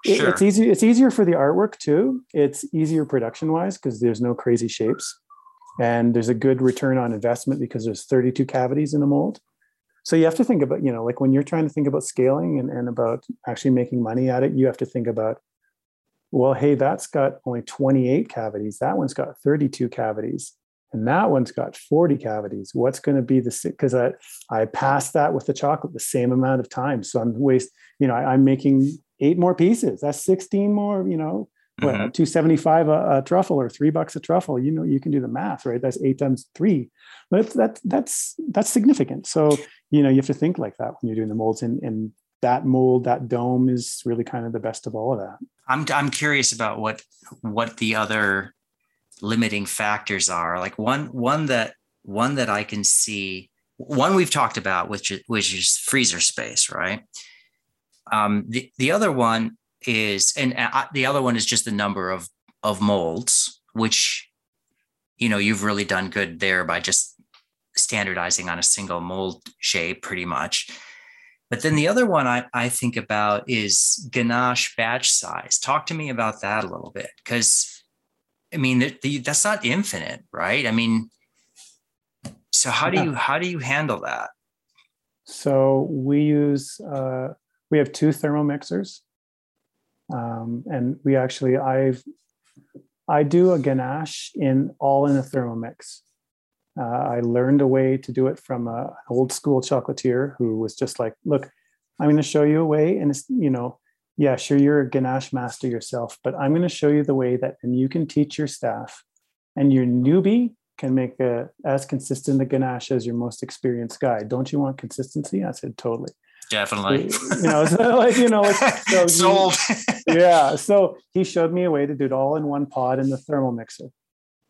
S1: sure. it's easy. It's easier for the artwork too. It's easier production wise because there's no crazy shapes, and there's a good return on investment because there's 32 cavities in a mold. So you have to think about, you know, like when you're trying to think about scaling and, and about actually making money at it, you have to think about, well, hey, that's got only 28 cavities. That one's got 32 cavities and that one's got 40 cavities what's going to be the because i i passed that with the chocolate the same amount of time so i'm waste you know I, am making eight more pieces that's 16 more you know what, mm-hmm. 275 a, a, truffle or three bucks a truffle? You know you can do the math right? That's eight times three. But that's that's that's significant. So you know you have to think like that when you're doing the molds and and that mold that dome is really kind of the best of all of that.
S2: I'm i'm curious about what what the other limiting factors are. Like one one that one that i can see one we've talked about which is, which is freezer space right? Um, the, the other one is and uh, the other one is just the number of of molds which you know you've really done good there by just standardizing on a single mold shape pretty much but then the other one I, I think about is ganache batch size talk to me about that a little bit because I mean, the, the, that's not infinite, right? I mean, so how do you how do you handle that?
S1: So we use uh, we have two thermomixers, um, and we actually I've I do a ganache in all in a thermomix. Uh, I learned a way to do it from an old school chocolatier who was just like, "Look, I'm going to show you a way," and it's you know yeah, sure, you're a ganache master yourself, but I'm going to show you the way that and you can teach your staff and your newbie can make a as consistent a ganache as your most experienced guy. Don't you want consistency? I said, totally.
S2: Definitely.
S1: You know, so [LAUGHS] like, you know, like, [LAUGHS] so Sold. He, [LAUGHS] yeah. So he showed me a way to do it all in one pod in the thermal mixer.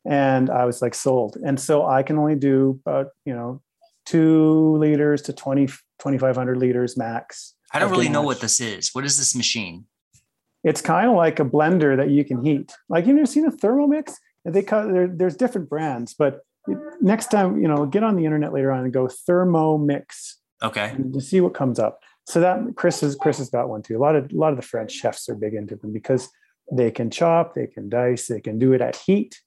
S1: and I was like sold. And so I can only do about, you know, two liters to 20, 2,500 liters max.
S2: I don't really know what this is. What is this machine?
S1: It's kind of like a blender that you can heat. Like you've never seen a Thermomix? They call there, there's different brands, but next time, you know, get on the internet later on and go Thermomix.
S2: Okay.
S1: To see what comes up. So that Kriss has Kriss has got one too. A lot of a lot of the French chefs are big into them because they can chop, they can dice, they can do it at heat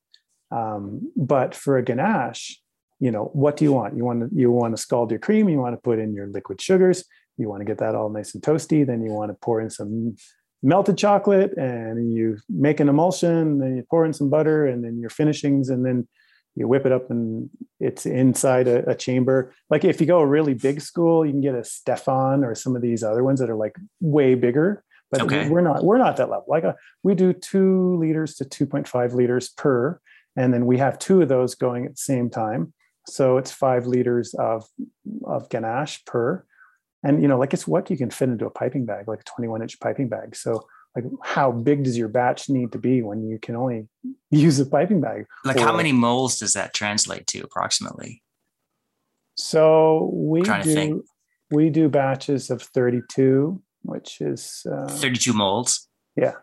S1: um, but for a ganache, you know, what do you want? You want to you want to scald your cream. You want to put in your liquid sugars. You want to get that all nice and toasty. Then you want to pour in some melted chocolate, and you make an emulsion. Then you pour in some butter, and then your finishings, and then you whip it up, and it's inside a, a chamber. Like if you go a really big school, you can get a Stephan or some of these other ones that are like way bigger but okay. we're not we're not that level like a, uh, we do two liters to 2.5 liters per and then we have two of those going at the same time so it's five liters of of ganache per and you know like it's what you can fit into a piping bag like a 21 inch piping bag so like how big does your batch need to be when you can only [LAUGHS] use a piping bag
S2: like or, how many moles does that translate to approximately?
S1: So we do we do batches of 32 which is uh,
S2: 32 molds?
S1: Yeah.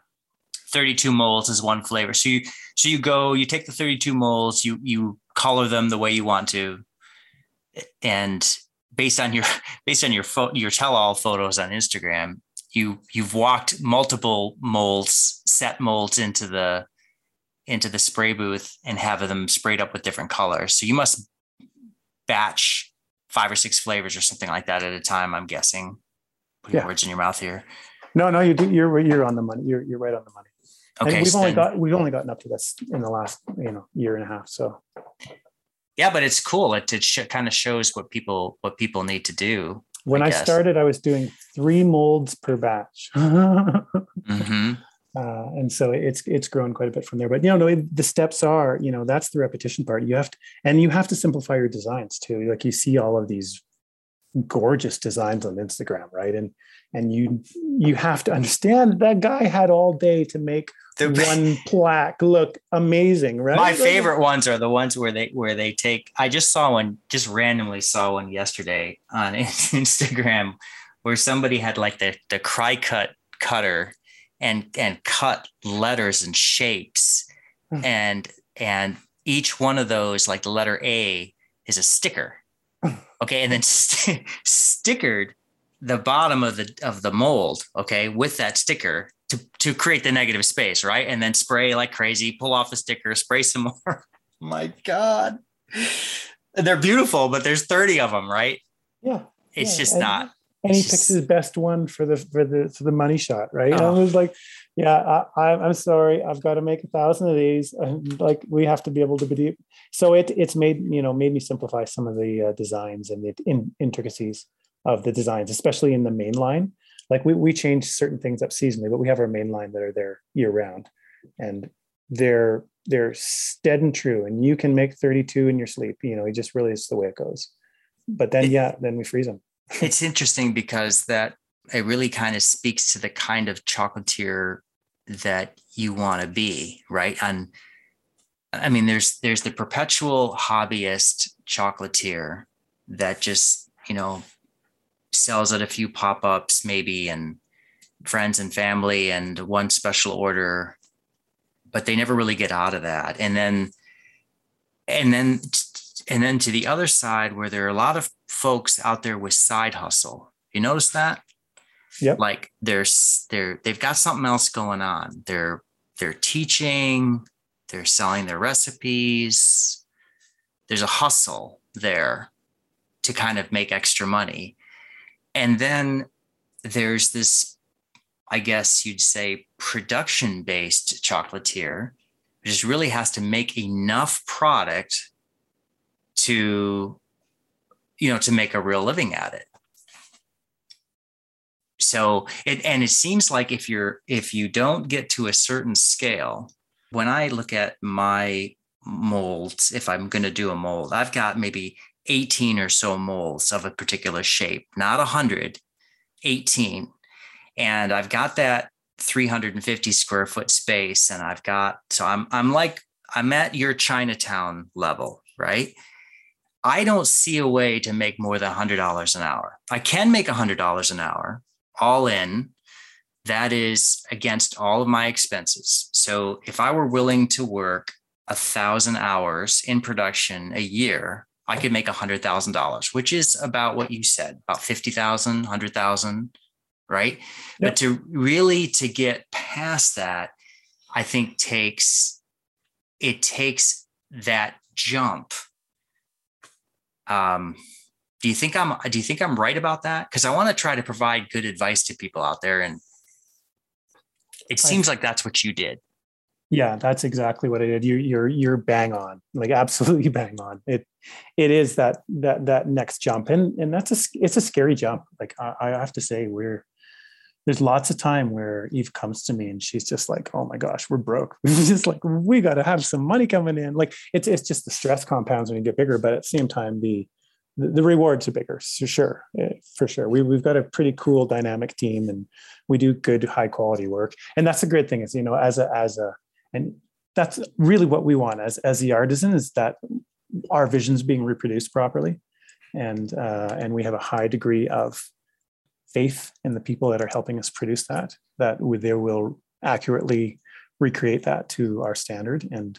S2: 32 molds is one flavor. So you so you go, you take the 32 molds, you you color them the way you want to, and based on your [LAUGHS] based on your photo your tell-all photos on Instagram, you you've walked multiple molds, set molds into the into the spray booth and have them sprayed up with different colors. So you must batch five or six flavors or something like that at a time. I'm guessing. Putting yeah. words in your mouth here.
S1: No, no, you do, you're you're on the money. You're you're right on the money. Okay, and we've only got we've only gotten up to this in the last you know year and a half. So
S2: yeah, but it's cool. It, it sh- kind of shows what people what people need to do.
S1: When I, I started, I was doing three molds per batch, [LAUGHS] mm-hmm. uh, and so it's it's grown quite a bit from there. But you know, the steps are you know that's the repetition part. You have to and you have to simplify your designs too. Like you see all of these gorgeous designs on Instagram, right? And and you you have to understand that guy had all day to make the, one plaque look amazing, right?
S2: My favorite ones are the ones where they where they take. I just saw one, just randomly saw one yesterday on [LAUGHS] Instagram, where somebody had like the the Cricut cutter and and cut letters and shapes, hmm. and and each one of those, like the letter A, is a sticker. Okay, and then st- [LAUGHS] stickered the bottom of the of the mold, okay, with that sticker to to create the negative space, right? And then spray like crazy, pull off the sticker, spray some [LAUGHS] more. My God. They're beautiful, but there's 30 of them, right?
S1: Yeah.
S2: It's
S1: yeah.
S2: just not.
S1: And he picks his best one for the for the for the money shot, right? Oh. And I was like, yeah, I, I'm sorry, I've got to make a thousand of these. And like we have to be able to be. So it it's made you know made me simplify some of the uh, designs and the in, intricacies of the designs, especially in the main line. Like we, we change certain things up seasonally, but we have our main line that are there year round and they're, they're stead and true. And you can make 32 in your sleep, you know, it just really is the way it goes. But then, yeah, then we freeze them.
S2: It's interesting because that it really kind of speaks to the kind of chocolatier that you want to be, right? And I mean, there's there's the perpetual hobbyist chocolatier that just you know sells at a few pop-ups maybe and friends and family and one special order but they never really get out of that and then and then and then to the other side where there are a lot of folks out there with side hustle. You notice that?
S1: Yeah
S2: like there's they're they've got something else going on. They're they're teaching they're selling their recipes. There's a hustle there to kind of make extra money. And then there's this, I guess you'd say, production based chocolatier, which just really has to make enough product to, you know, to make a real living at it. So it and it seems like if you're if you don't get to a certain scale, when I look at my molds, if I'm going to do a mold, I've got maybe 18 or so molds of a particular shape, not 100, 18. And I've got that 350 square foot space and I've got so I'm I'm like I'm at your Chinatown level, right? I don't see a way to make more than $100 an hour. I can make $100 an hour all in. That is against all of my expenses. So if I were willing to work a thousand hours in production a year, I could make a hundred thousand dollars, which is about what you said, about 50,000, 100,000, right? Yep. But to really to get past that, I think takes it takes that jump. Um, do you think I'm do you think I'm right about that? Because I want to try to provide good advice to people out there, and it seems like that's what you did.
S1: Yeah, that's exactly what I did. You, you're you're bang on, like absolutely [LAUGHS] bang on. It it is that that that next jump, and and that's a it's a scary jump. Like I, I have to say, we're there's lots of time where Eve comes to me and she's just like, "Oh my gosh, we're broke. [LAUGHS] We're just like we got to have some money coming in." Like it's it's just the stress compounds when you get bigger, but at the same time, the the, rewards are bigger for sure, eh, for sure. We we've got a pretty cool dynamic team, and we do good high quality work, and that's a great thing. Is you know as a as a and that's really what we want as as the artisan is that our visions being reproduced properly, and uh, and we have a high degree of faith in the people that are helping us produce that, that they will accurately recreate that to our standard. And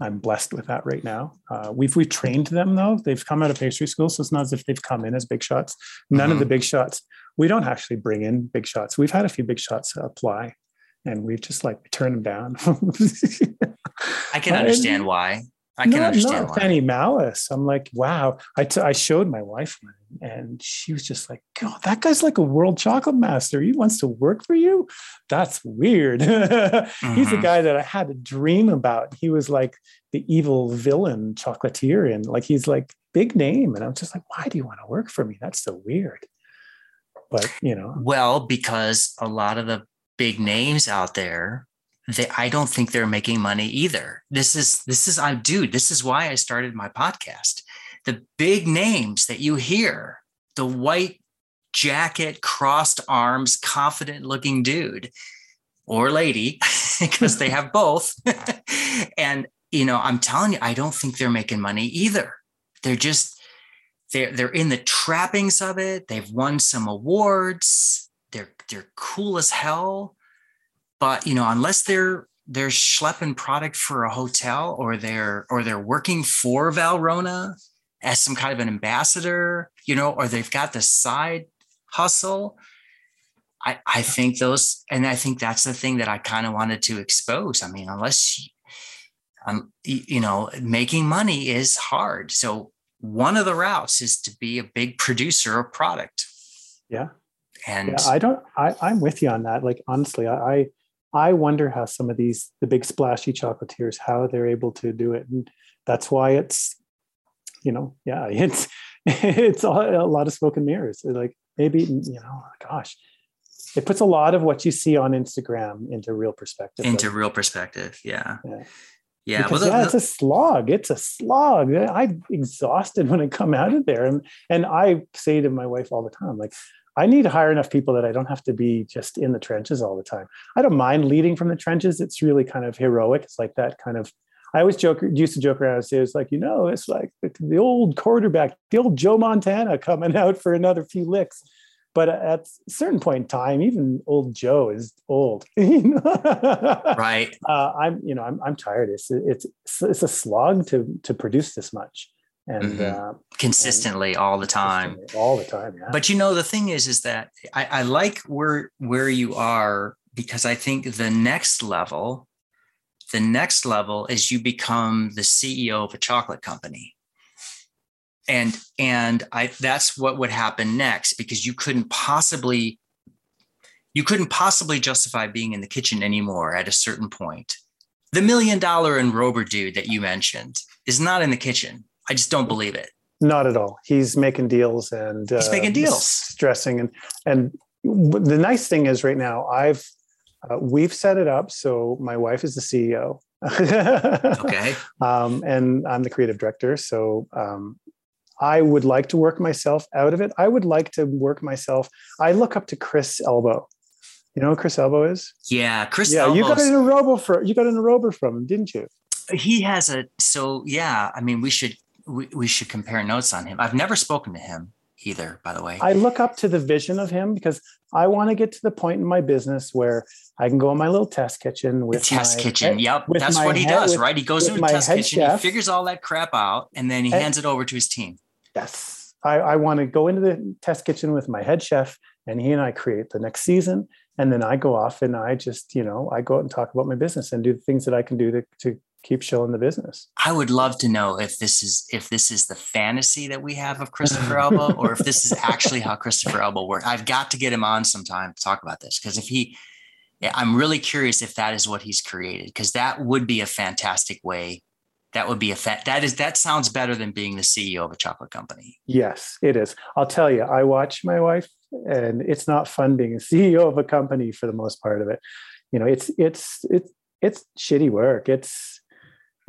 S1: I'm blessed with that right now. Uh, we've we've trained them though. They've come out of pastry school, so it's not as if they've come in as big shots. None mm-hmm. of the big shots. We don't actually bring in big shots. We've had a few big shots apply, and we've just like turned them down. [LAUGHS]
S2: I can understand why. I can not, understand
S1: not why. any malice. I'm like, wow. I, t- I showed my wife one and she was just like, God, that guy's like a world chocolate master. He wants to work for you. That's weird. mm-hmm. [LAUGHS] He's a mm-hmm. guy that I had a dream about. He was like the evil villain chocolatier and like he's like big name. And I'm just like, why do you want to work for me? That's so weird. But you know.
S2: Well, because a lot of the big names out there they I don't think they're making money either. This is this is I dude, this is why I started my podcast. The big names that you hear, the white jacket, crossed arms, confident looking dude or lady, [LAUGHS] because they have both. [LAUGHS] and you know, I'm telling you, I don't think they're making money either. They're just they're they're in the trappings of it. They've won some awards. They're they're cool as hell but you know, unless they're they're schlepping product for a hotel or they're or they're working for Valrhona as some kind of an ambassador, you know, or they've got the side hustle. I, I think those, and I think that's the thing that I kind of wanted to expose. I mean, unless, um, you know, making money is hard. So one of the routes is to be a big producer of product.
S1: Yeah. And yeah, I don't, I, I'm with you on that. Like, honestly, I, I wonder how some of these the big splashy chocolatiers how they're able to do it, and that's why it's you know yeah [LAUGHS] it's it's a lot of smoke and mirrors. Like maybe you know gosh, it puts a lot of what you see on Instagram into real perspective.
S2: Into real perspective, yeah.
S1: yeah. Yeah, because, well, the, yeah, it's a slog. It's a slog. I'm exhausted [LAUGHS] when I come out of there, and and I say to my wife all the time, like, I need to hire enough people that I don't have to be just in the trenches all the time. I don't mind leading from the trenches. It's really kind of heroic. It's like that kind of. I always joke, used to joke around and say, it's like, you know, it's like the old quarterback, the old Joe Montana coming [LAUGHS] out for another few licks. But at a certain point in time, even old Joe is old. [LAUGHS]
S2: right.
S1: Uh, I'm, you know, I'm, I'm tired. It's, it's, it's a slog to, to produce this much and mm-hmm. uh,
S2: consistently and all the time
S1: all the time yeah.
S2: but you know the thing is is that I, I like where where you are because i think the next level the next level is you become the ceo of a chocolate company and and i that's what would happen next because you couldn't possibly you couldn't possibly justify being in the kitchen anymore at a certain point the million dollar and enrober dude that you mentioned is not in the kitchen I just don't believe it.
S1: Not at all. He's making deals and
S2: he's uh, making deals,
S1: stressing and and the nice thing is right now I've uh, we've set it up so my wife is the CEO. [LAUGHS]
S2: okay.
S1: Um, and I'm the creative director. So um, I would like to work myself out of it. I would like to work myself. I look up to Chris Elbow. You know who Chris Elbow is?
S2: Yeah, Chris.
S1: Yeah,
S2: Elbow's...
S1: you got an enrober for you got an enrober from him, didn't you?
S2: he has a so yeah. I mean, we should we, we should compare notes on him. I've never spoken to him either, by the way.
S1: I look up to the vision of him because I want to get to the point in my business where I can go in my little test kitchen with
S2: the test
S1: my,
S2: kitchen. Yep, that's what he head, does, with, right? He goes into the test kitchen, chef. he figures all that crap out, and then he and, hands it over to his team.
S1: Yes, I, I want to go into the test kitchen with my head chef, and he and I create the next season, and then I go off and I just, you know, I go out and talk about my business and do the things that I can do to to keep showing the business.
S2: I would love to know if this is if this is the fantasy that we have of [LAUGHS] Christopher Elbow or if this is actually how Christopher Elbow works. I've got to get him on sometime to talk about this because if he yeah, I'm really curious if that is what he's created because that would be a fantastic way. That would be a fa- that is that sounds better than being the CEO of a chocolate company.
S1: Yes, it is. I'll tell you, I watch my wife and it's not fun being a CEO of a company for the most part of it. You know, it's it's it's it's shitty work. It's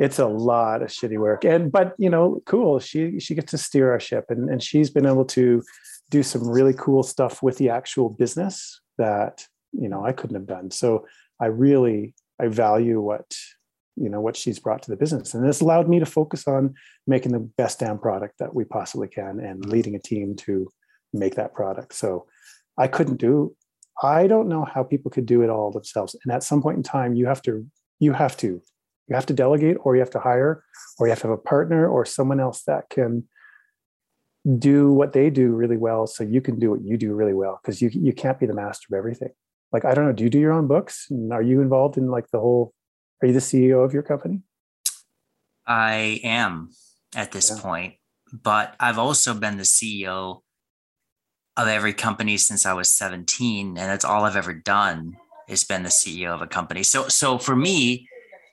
S1: it's a lot of shitty work. And but you know cool. She she gets to steer our ship and, and she's been able to do some really cool stuff with the actual business that you know i couldn't have done. So i really i value what you know what she's brought to the business. And this allowed me to focus on making the best damn product that we possibly can and leading a team to make that product. So i couldn't do i don't know how people could do it all themselves. And at some point in time you have to you have to you have to delegate or you have to hire or you have to have a partner or someone else that can do what they do really well so you can do what you do really well because you you can't be the master of everything. Like i don't know do you do your own books? And are you involved in like the whole are you the ceo of your company?
S2: I am at this yeah. point but i've also been the ceo of every company since i was 17 and that's all i've ever done is been the ceo of a company. So so for me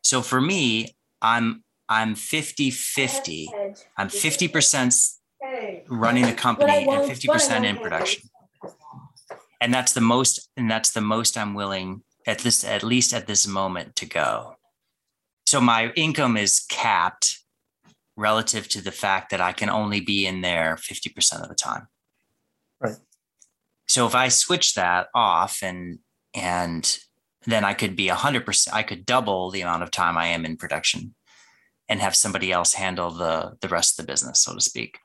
S2: so for me, I'm I'm 50 50. I'm 50% running the company and 50% in production. And that's the most, and that's the most I'm willing at this, at least at this moment to go. So my income is capped relative to the fact that I can only be in there 50% of the time.
S1: Right.
S2: So if I switch that off and and then I could be 100%, I could double the amount of time I am in production and have somebody else handle the the rest of the business, so to speak.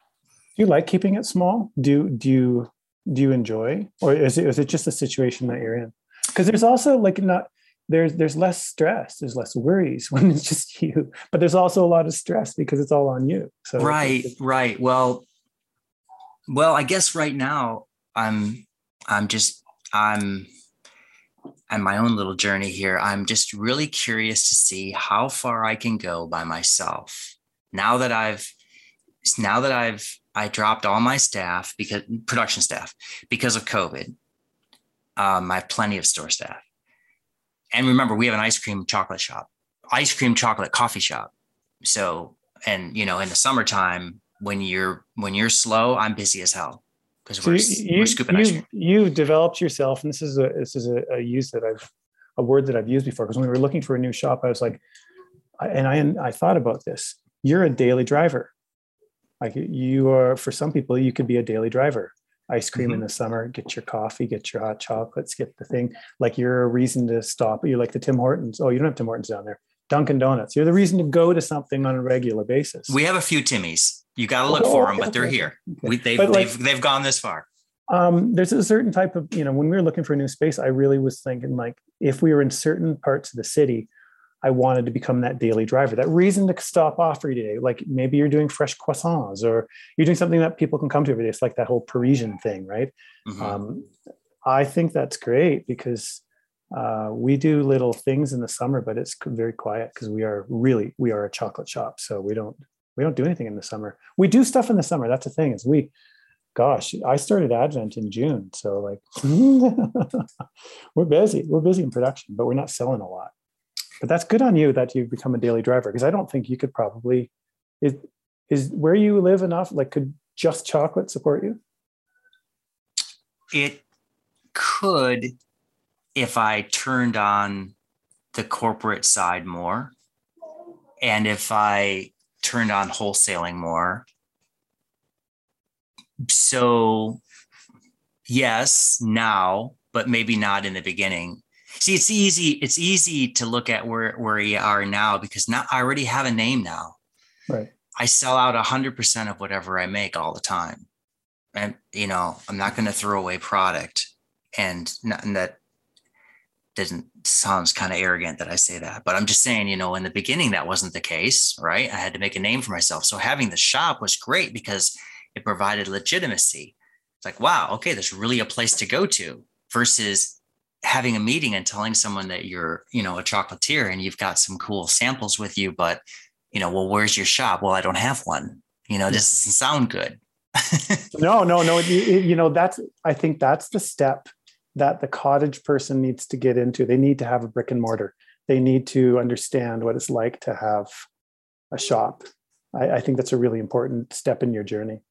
S1: Do you like keeping it small? Do do you do you enjoy, or is it is it just a situation that you're in? Because there's also like not there's there's less stress, there's less worries [LAUGHS] when it's just you, but there's also a lot of stress because it's all on you. So
S2: right, right. Well, well, I guess right now I'm I'm just I'm and my own little journey here, I'm just really curious to see how far I can go by myself. Now that I've now that I've I dropped all my staff because production staff because of COVID. Um, I have plenty of store staff. And remember, we have an ice cream chocolate shop, ice cream chocolate coffee shop. So, and you know, in the summertime, when you're when you're slow, I'm busy as hell because we're, you, we're scooping
S1: you,
S2: ice cream.
S1: You've developed yourself, and this is a this is a, a use that I've a word that I've used before. Because when we were looking for a new shop, I was like, and I I thought about this. You're a daily driver. Like you are for some people, you could be a daily driver. Ice cream mm-hmm. in the summer, get your coffee, get your hot chocolates, get the thing. Like you're a reason to stop. You're like the Tim Hortons. Oh, you don't have Tim Hortons down there. Dunkin' Donuts. You're the reason to go to something on a regular basis.
S2: We have a few Timmys. You got to look oh, for them, but they're here. We, they've, like, they've, they've gone this far.
S1: Um, there's a certain type of, you know, when we were looking for a new space, I really was thinking like, if we were in certain parts of the city, I wanted to become that daily driver, that reason to stop off every day. Like maybe you're doing fresh croissants or you're doing something that people can come to every day. It's like that whole Parisian thing, right? Mm-hmm. Um, I think that's great because uh, we do little things in the summer, but it's very quiet because we are really we are a chocolate shop, so we don't we don't do anything in the summer. We do stuff in the summer. That's the thing is we, gosh, I started Advent in June. So like [LAUGHS] we're busy. We're busy in production, but we're not selling a lot. But that's good on you that you've become a daily driver because I don't think you could probably is is where you live enough like could just chocolate support you?
S2: It could if I turned on the corporate side more and if I turned on wholesaling more. So, yes, now, but maybe not in the beginning. See, it's easy. It's easy to look at where where you are now because now I already have a name now.
S1: Right.
S2: I sell out hundred percent of whatever I make all the time, and you know I'm not going to throw away product, and, not, and that doesn't sounds kind of arrogant that I say that, but I'm just saying, you know, in the beginning that wasn't the case, right? I had to make a name for myself. So having the shop was great because it provided legitimacy. It's like, wow, okay, there's really a place to go to versus having a meeting and telling someone that you're, you know, a chocolatier and you've got some cool samples with you, but you know, well, where's your shop? Well, I don't have one. You know, this doesn't sound good. [LAUGHS]
S1: no, no, no. You, you know, that's I think that's the step that the cottage person needs to get into. They need to have a brick and mortar. They need to understand what it's like to have a shop. I, I think that's a really important step in your journey.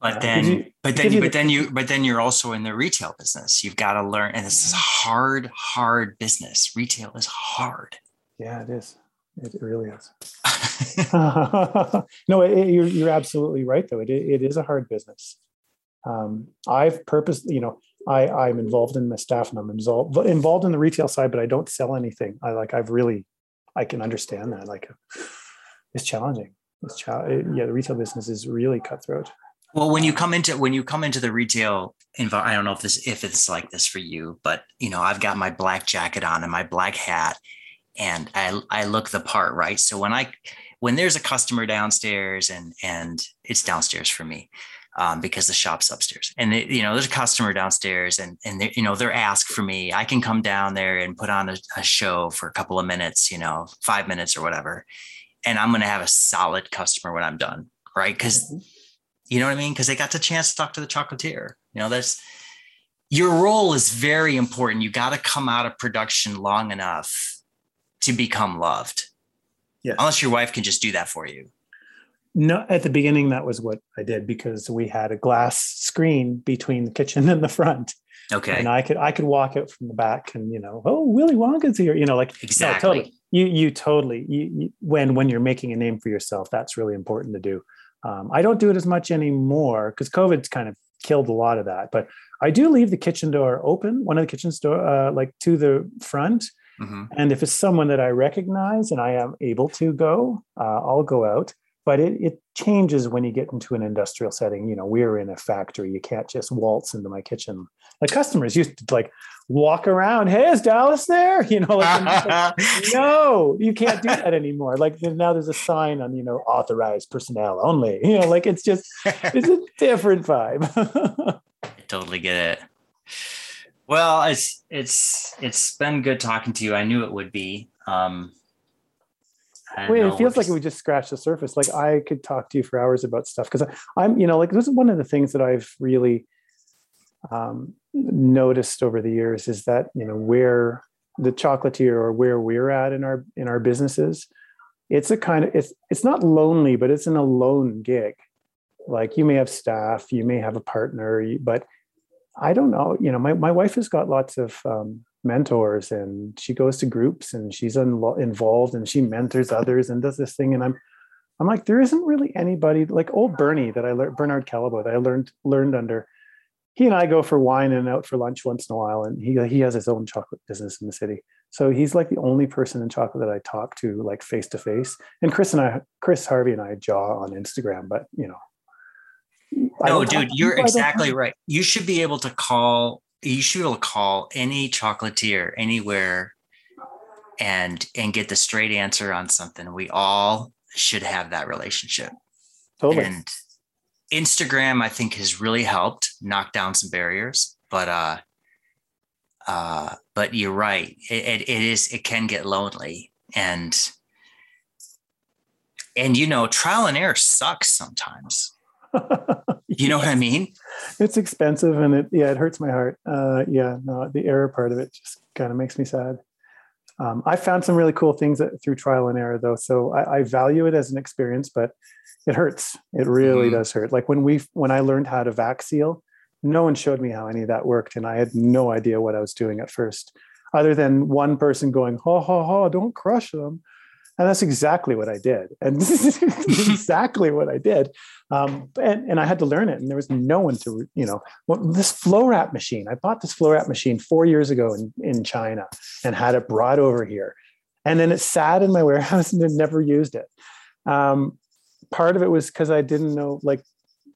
S2: But then, you, but then, but the, then you, but then you're also in the retail business. You've got to learn, and this is hard, hard business. Retail is hard.
S1: Yeah, it is. It really is. [LAUGHS] [LAUGHS] no, it, you're you're absolutely right. Though it it is a hard business. Um, I've purposed, you know, I, I'm involved in the staff and I'm involved involved in the retail side, but I don't sell anything. I like I've really I can understand that. Like it's challenging. It's cha- yeah, the retail business is really cutthroat.
S2: Well, when you come into when you come into the retail environment, I don't know if this if it's like this for you, but you know, I've got my black jacket on and my black hat, and I I look the part, right? So when I when there's a customer downstairs and and it's downstairs for me, um, because the shop's upstairs. And they, you know, there's a customer downstairs, and and they, you know they're asked for me. I can come down there and put on a, a show for a couple of minutes, you know, five minutes or whatever, and I'm going to have a solid customer when I'm done, right? Because mm-hmm. you know what I mean? Because they got the chance to talk to the chocolatier. You know, that's your role is very important. You got to come out of production long enough to become loved. Yeah. Unless your wife can just do that for you
S1: no at the beginning that was what i did because we had a glass screen between the kitchen and the front.
S2: Okay.
S1: And i could i could walk out from the back and you know oh willy wonka's here you know like
S2: exactly.
S1: no, totally. You you totally you, you, when when you're making a name for yourself that's really important to do. Um, i don't do it as much anymore because covid's kind of killed a lot of that but i do leave the kitchen door open one of the kitchen door uh, like to the front. Mm-hmm. and if it's someone that i recognize and i am able to go uh, i'll go out but it, it changes when you get into an industrial setting. You know, we're in a factory. You can't just waltz into my kitchen. Like customers used to like walk around. Hey, is Dallas there? [LAUGHS] You know, like, like, [LAUGHS] no, you can't do that anymore. Like now there's a sign on, you know, authorized personnel only. [LAUGHS] You know, like it's just it's a different vibe.
S2: I totally get it. Well, it's it's it's been good talking to you. I knew it would be. Um,
S1: Wait, it feels like we just scratched the surface. Like I could talk to you for hours about stuff because I'm, you know, like this is one of the things that I've really um, noticed over the years is that you know where the chocolatier or where we're at in our in our businesses, it's a kind of it's it's not lonely, but it's an alone gig. Like you may have staff, you may have a partner, but I don't know. You know, my my wife has got lots of um, mentors and she goes to groups and she's un- involved and she mentors others and does this thing and i'm i'm like there isn't really anybody like old bernie that i learned bernard callebaut that i learned learned under he and i go for wine and out for lunch once in a while and he he has his own chocolate business in the city. So he's like the only person in chocolate that i talk to like face to face and kriss and i kriss harvey and i jaw on instagram but you know.
S2: No dude you're exactly right. You should be able to call you should be able to call any chocolatier anywhere and and get the straight answer on something. We all should have that relationship. Totally. And Instagram, I think, has really helped knock down some barriers. But uh uh, but you're right. It, it, it is it can get lonely and and you know trial and error sucks sometimes [LAUGHS] you know what I mean? [LAUGHS]
S1: It's expensive and it, yeah, it hurts my heart. Uh, yeah, no, the error part of it just kind of makes me sad. Um, I found some really cool things that, through trial and error though. So I, I, value it as an experience, but it hurts. It really mm-hmm. does hurt. Like when we, when I learned how to vac seal, no one showed me how any of that worked. And I had no idea what I was doing at first, other than one person going, ha ha ha, don't crush them And that's exactly what I did. And [LAUGHS] exactly what I did. Um, and, and I had to learn it. And there was no one to, you know, well, this flow wrap machine. I bought this flow wrap machine four years ago in, in China and had it brought over here. And then it sat in my warehouse [LAUGHS] and never used it. Um, part of it was because I didn't know, like,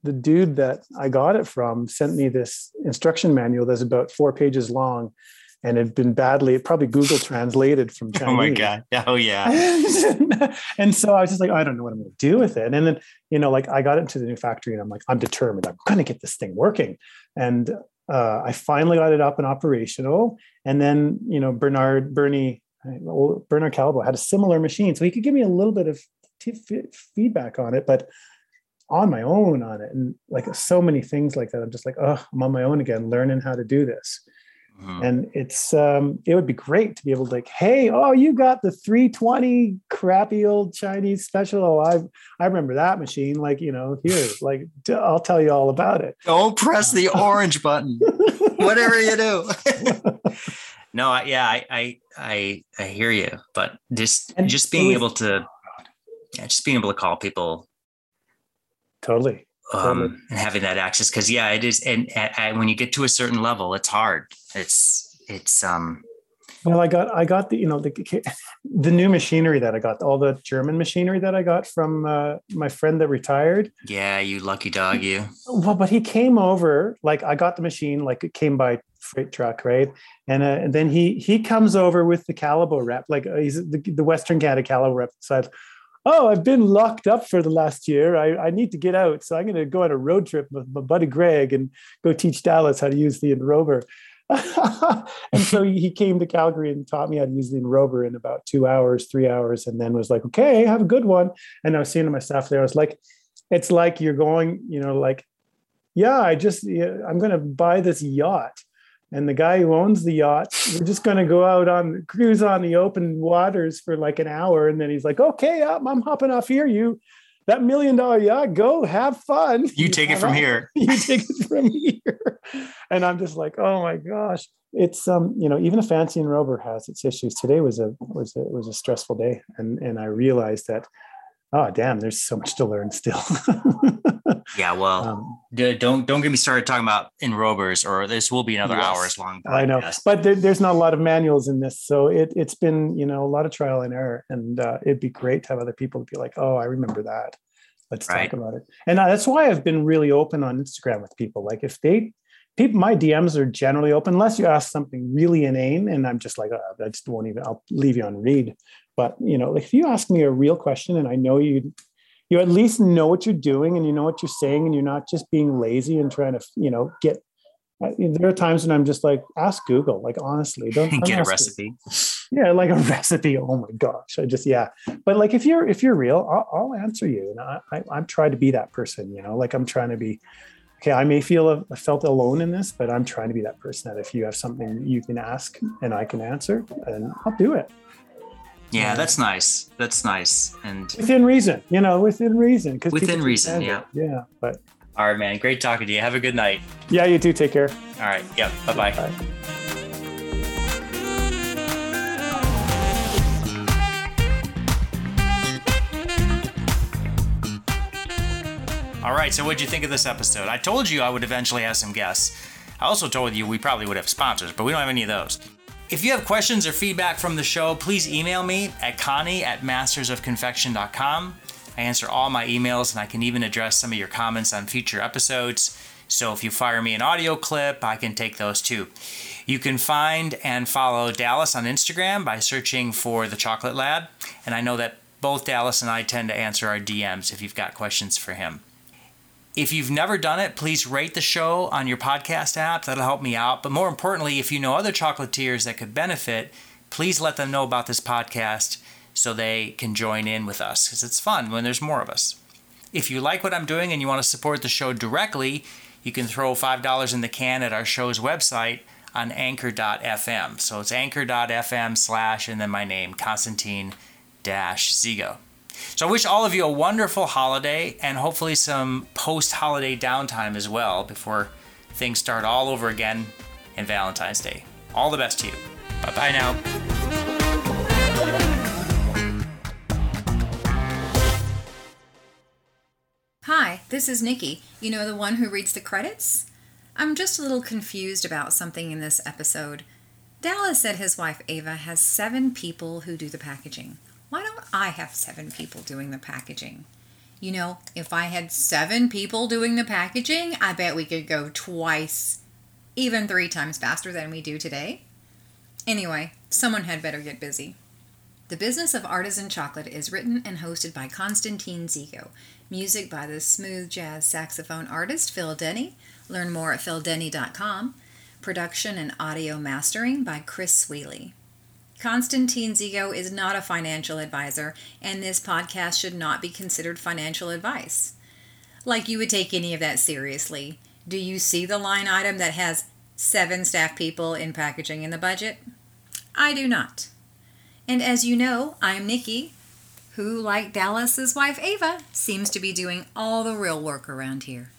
S1: the dude that I got it from sent me this instruction manual that's about four pages long and it had been badly probably Google translated from Chinese. [LAUGHS]
S2: Oh my god! [LAUGHS] Oh yeah. [LAUGHS]
S1: and so I was just like, I don't know what I'm going to do with it. And then you know, like I got into the new factory, and I'm like, I'm determined. I'm going to get this thing working. And uh, I finally got it up and operational. And then you know, Bernard Bernie Bernard Callebaut had a similar machine, so he could give me a little bit of t- feedback on it, but on my own on it and like so many things like that i'm just like oh i'm on my own again learning how to do this Mm-hmm. And it's um, it would be great to be able to like, hey, oh, you got the 320 crappy old Chinese special. Oh, I I remember that machine. Like, you know, here, [LAUGHS] like I'll tell you all about it.
S2: Don't press the orange button. Whatever you do. [LAUGHS] no, I, yeah, I, I I I hear you, but just and just being was, able to yeah, just being able to call people
S1: totally
S2: um, and having that access because yeah it is and, and, when you get to a certain level it's hard. It's it's um
S1: well i got i got the you know the the new machinery that i got all the german machinery that i got from uh, my friend that retired.
S2: Yeah you lucky dog you.
S1: well but he came over like i got the machine like it came by freight truck right? And, uh, and then he he comes over with the Callebaut rep like uh, he's the, the western canada Callebaut rep side oh, I've been locked up for the last year. I, I need to get out. So I'm going to go on a road trip with my buddy Greg and go teach Dallas how to use the Enrober. [LAUGHS] and so he came to Calgary and taught me how to use the Enrober in about two hours, three hours, and then was like, okay, have a good one. And I was saying to my staff there, I was like, it's like you're going, you know, like, yeah, I just, I'm going to buy this yacht and the guy who owns the yacht we're just going to go out on cruise on the open waters for like an hour and then he's like okay I'm, I'm hopping off here. You that million dollar yacht go have fun.
S2: You, you take it from here. [LAUGHS]
S1: You take it from here. And i'm just like oh my gosh. It's um you know even a fancy Enrober has its issues. Today was a was a was a stressful day and and i realized that oh damn there's so much to learn still. [LAUGHS]
S2: Yeah well um, don't don't get me started talking about Enrobers or this will be another yes, hours long
S1: podcast. i know. but there, there's not a lot of manuals in this so it, it's been you know a lot of trial and error and uh, it'd be great to have other people be like oh i remember that. Let's right. talk about it. And uh, that's why i've been really open on instagram with people. Like if they people my dms are generally open unless you ask something really inane and i'm just like oh, i just won't even i'll leave you on read but you know, if you ask me a real question and I know you you at least know what you're doing and you know what you're saying and you're not just being lazy and trying to, you know, get there are times when I'm just like, ask Google, like honestly, don't, [LAUGHS]
S2: get a recipe. [LAUGHS]
S1: Yeah, like a recipe. Oh my gosh, I just yeah. But like if you're if you're real, I'll, I'll answer you, and I, I I'm trying to be that person. You know, like I'm trying to be. Okay, I may feel a, felt alone in this, but I'm trying to be that person that if you have something you can ask and I can answer, and I'll do it.
S2: Yeah, that's nice. That's nice. And
S1: within reason, you know, within reason.
S2: Because within reason, yeah.
S1: Yeah. But
S2: all right, man. Great talking to you. Have a good night.
S1: Yeah, you too. Take care.
S2: All right. Yep. Bye-bye. Bye. All right, so what'd you think of this episode? I told you I would eventually have some guests. I also told you we probably would have sponsors, but we don't have any of those. If you have questions or feedback from the show, please email me at Konny at mastersofconfection.com. I answer all my emails and I can even address some of your comments on future episodes. So if you fire me an audio clip, I can take those too. You can find and follow Dallas on Instagram by searching for the Chocolate Lab. And I know that both Dallas and I tend to answer our DMs if you've got questions for him. If you've never done it, please rate the show on your podcast app. That'll help me out. But more importantly, if you know other chocolatiers that could benefit, please let them know about this podcast so they can join in with us because it's fun when there's more of us. If you like what I'm doing and you want to support the show directly, you can throw $5 in the can at our show's website on anchor.fm. So it's anchor.fm slash and then my name, Konstantin Zsigo. So I wish all of you a wonderful holiday and hopefully some post holiday downtime as well before things start all over again in Valentine's Day. All the best to you. Bye bye now.
S3: Hi, this is Nikki. You know, the one who reads the credits? I'm just a little confused about something in this episode. Dallas said his wife Ava has seven people who do the packaging. Why don't I have seven people doing the packaging? You know, if I had seven people doing the packaging, I bet we could go twice, even three times faster than we do today. Anyway, someone had better get busy. The Business of Artisan Chocolate is written and hosted by Konstantin Zsigo. Music by the smooth jazz saxophone artist Phil Denny. Learn more at phildenny.com. Production and audio mastering by Chris Sweeley. Konstantin Zsigo is not a financial advisor, and this podcast should not be considered financial advice. Like you would take any of that seriously. Do you see the line item that has seven staff people in packaging in the budget? I do not. And as you know, I'm Nikki, who, like Dallas's wife Ava, seems to be doing all the real work around here.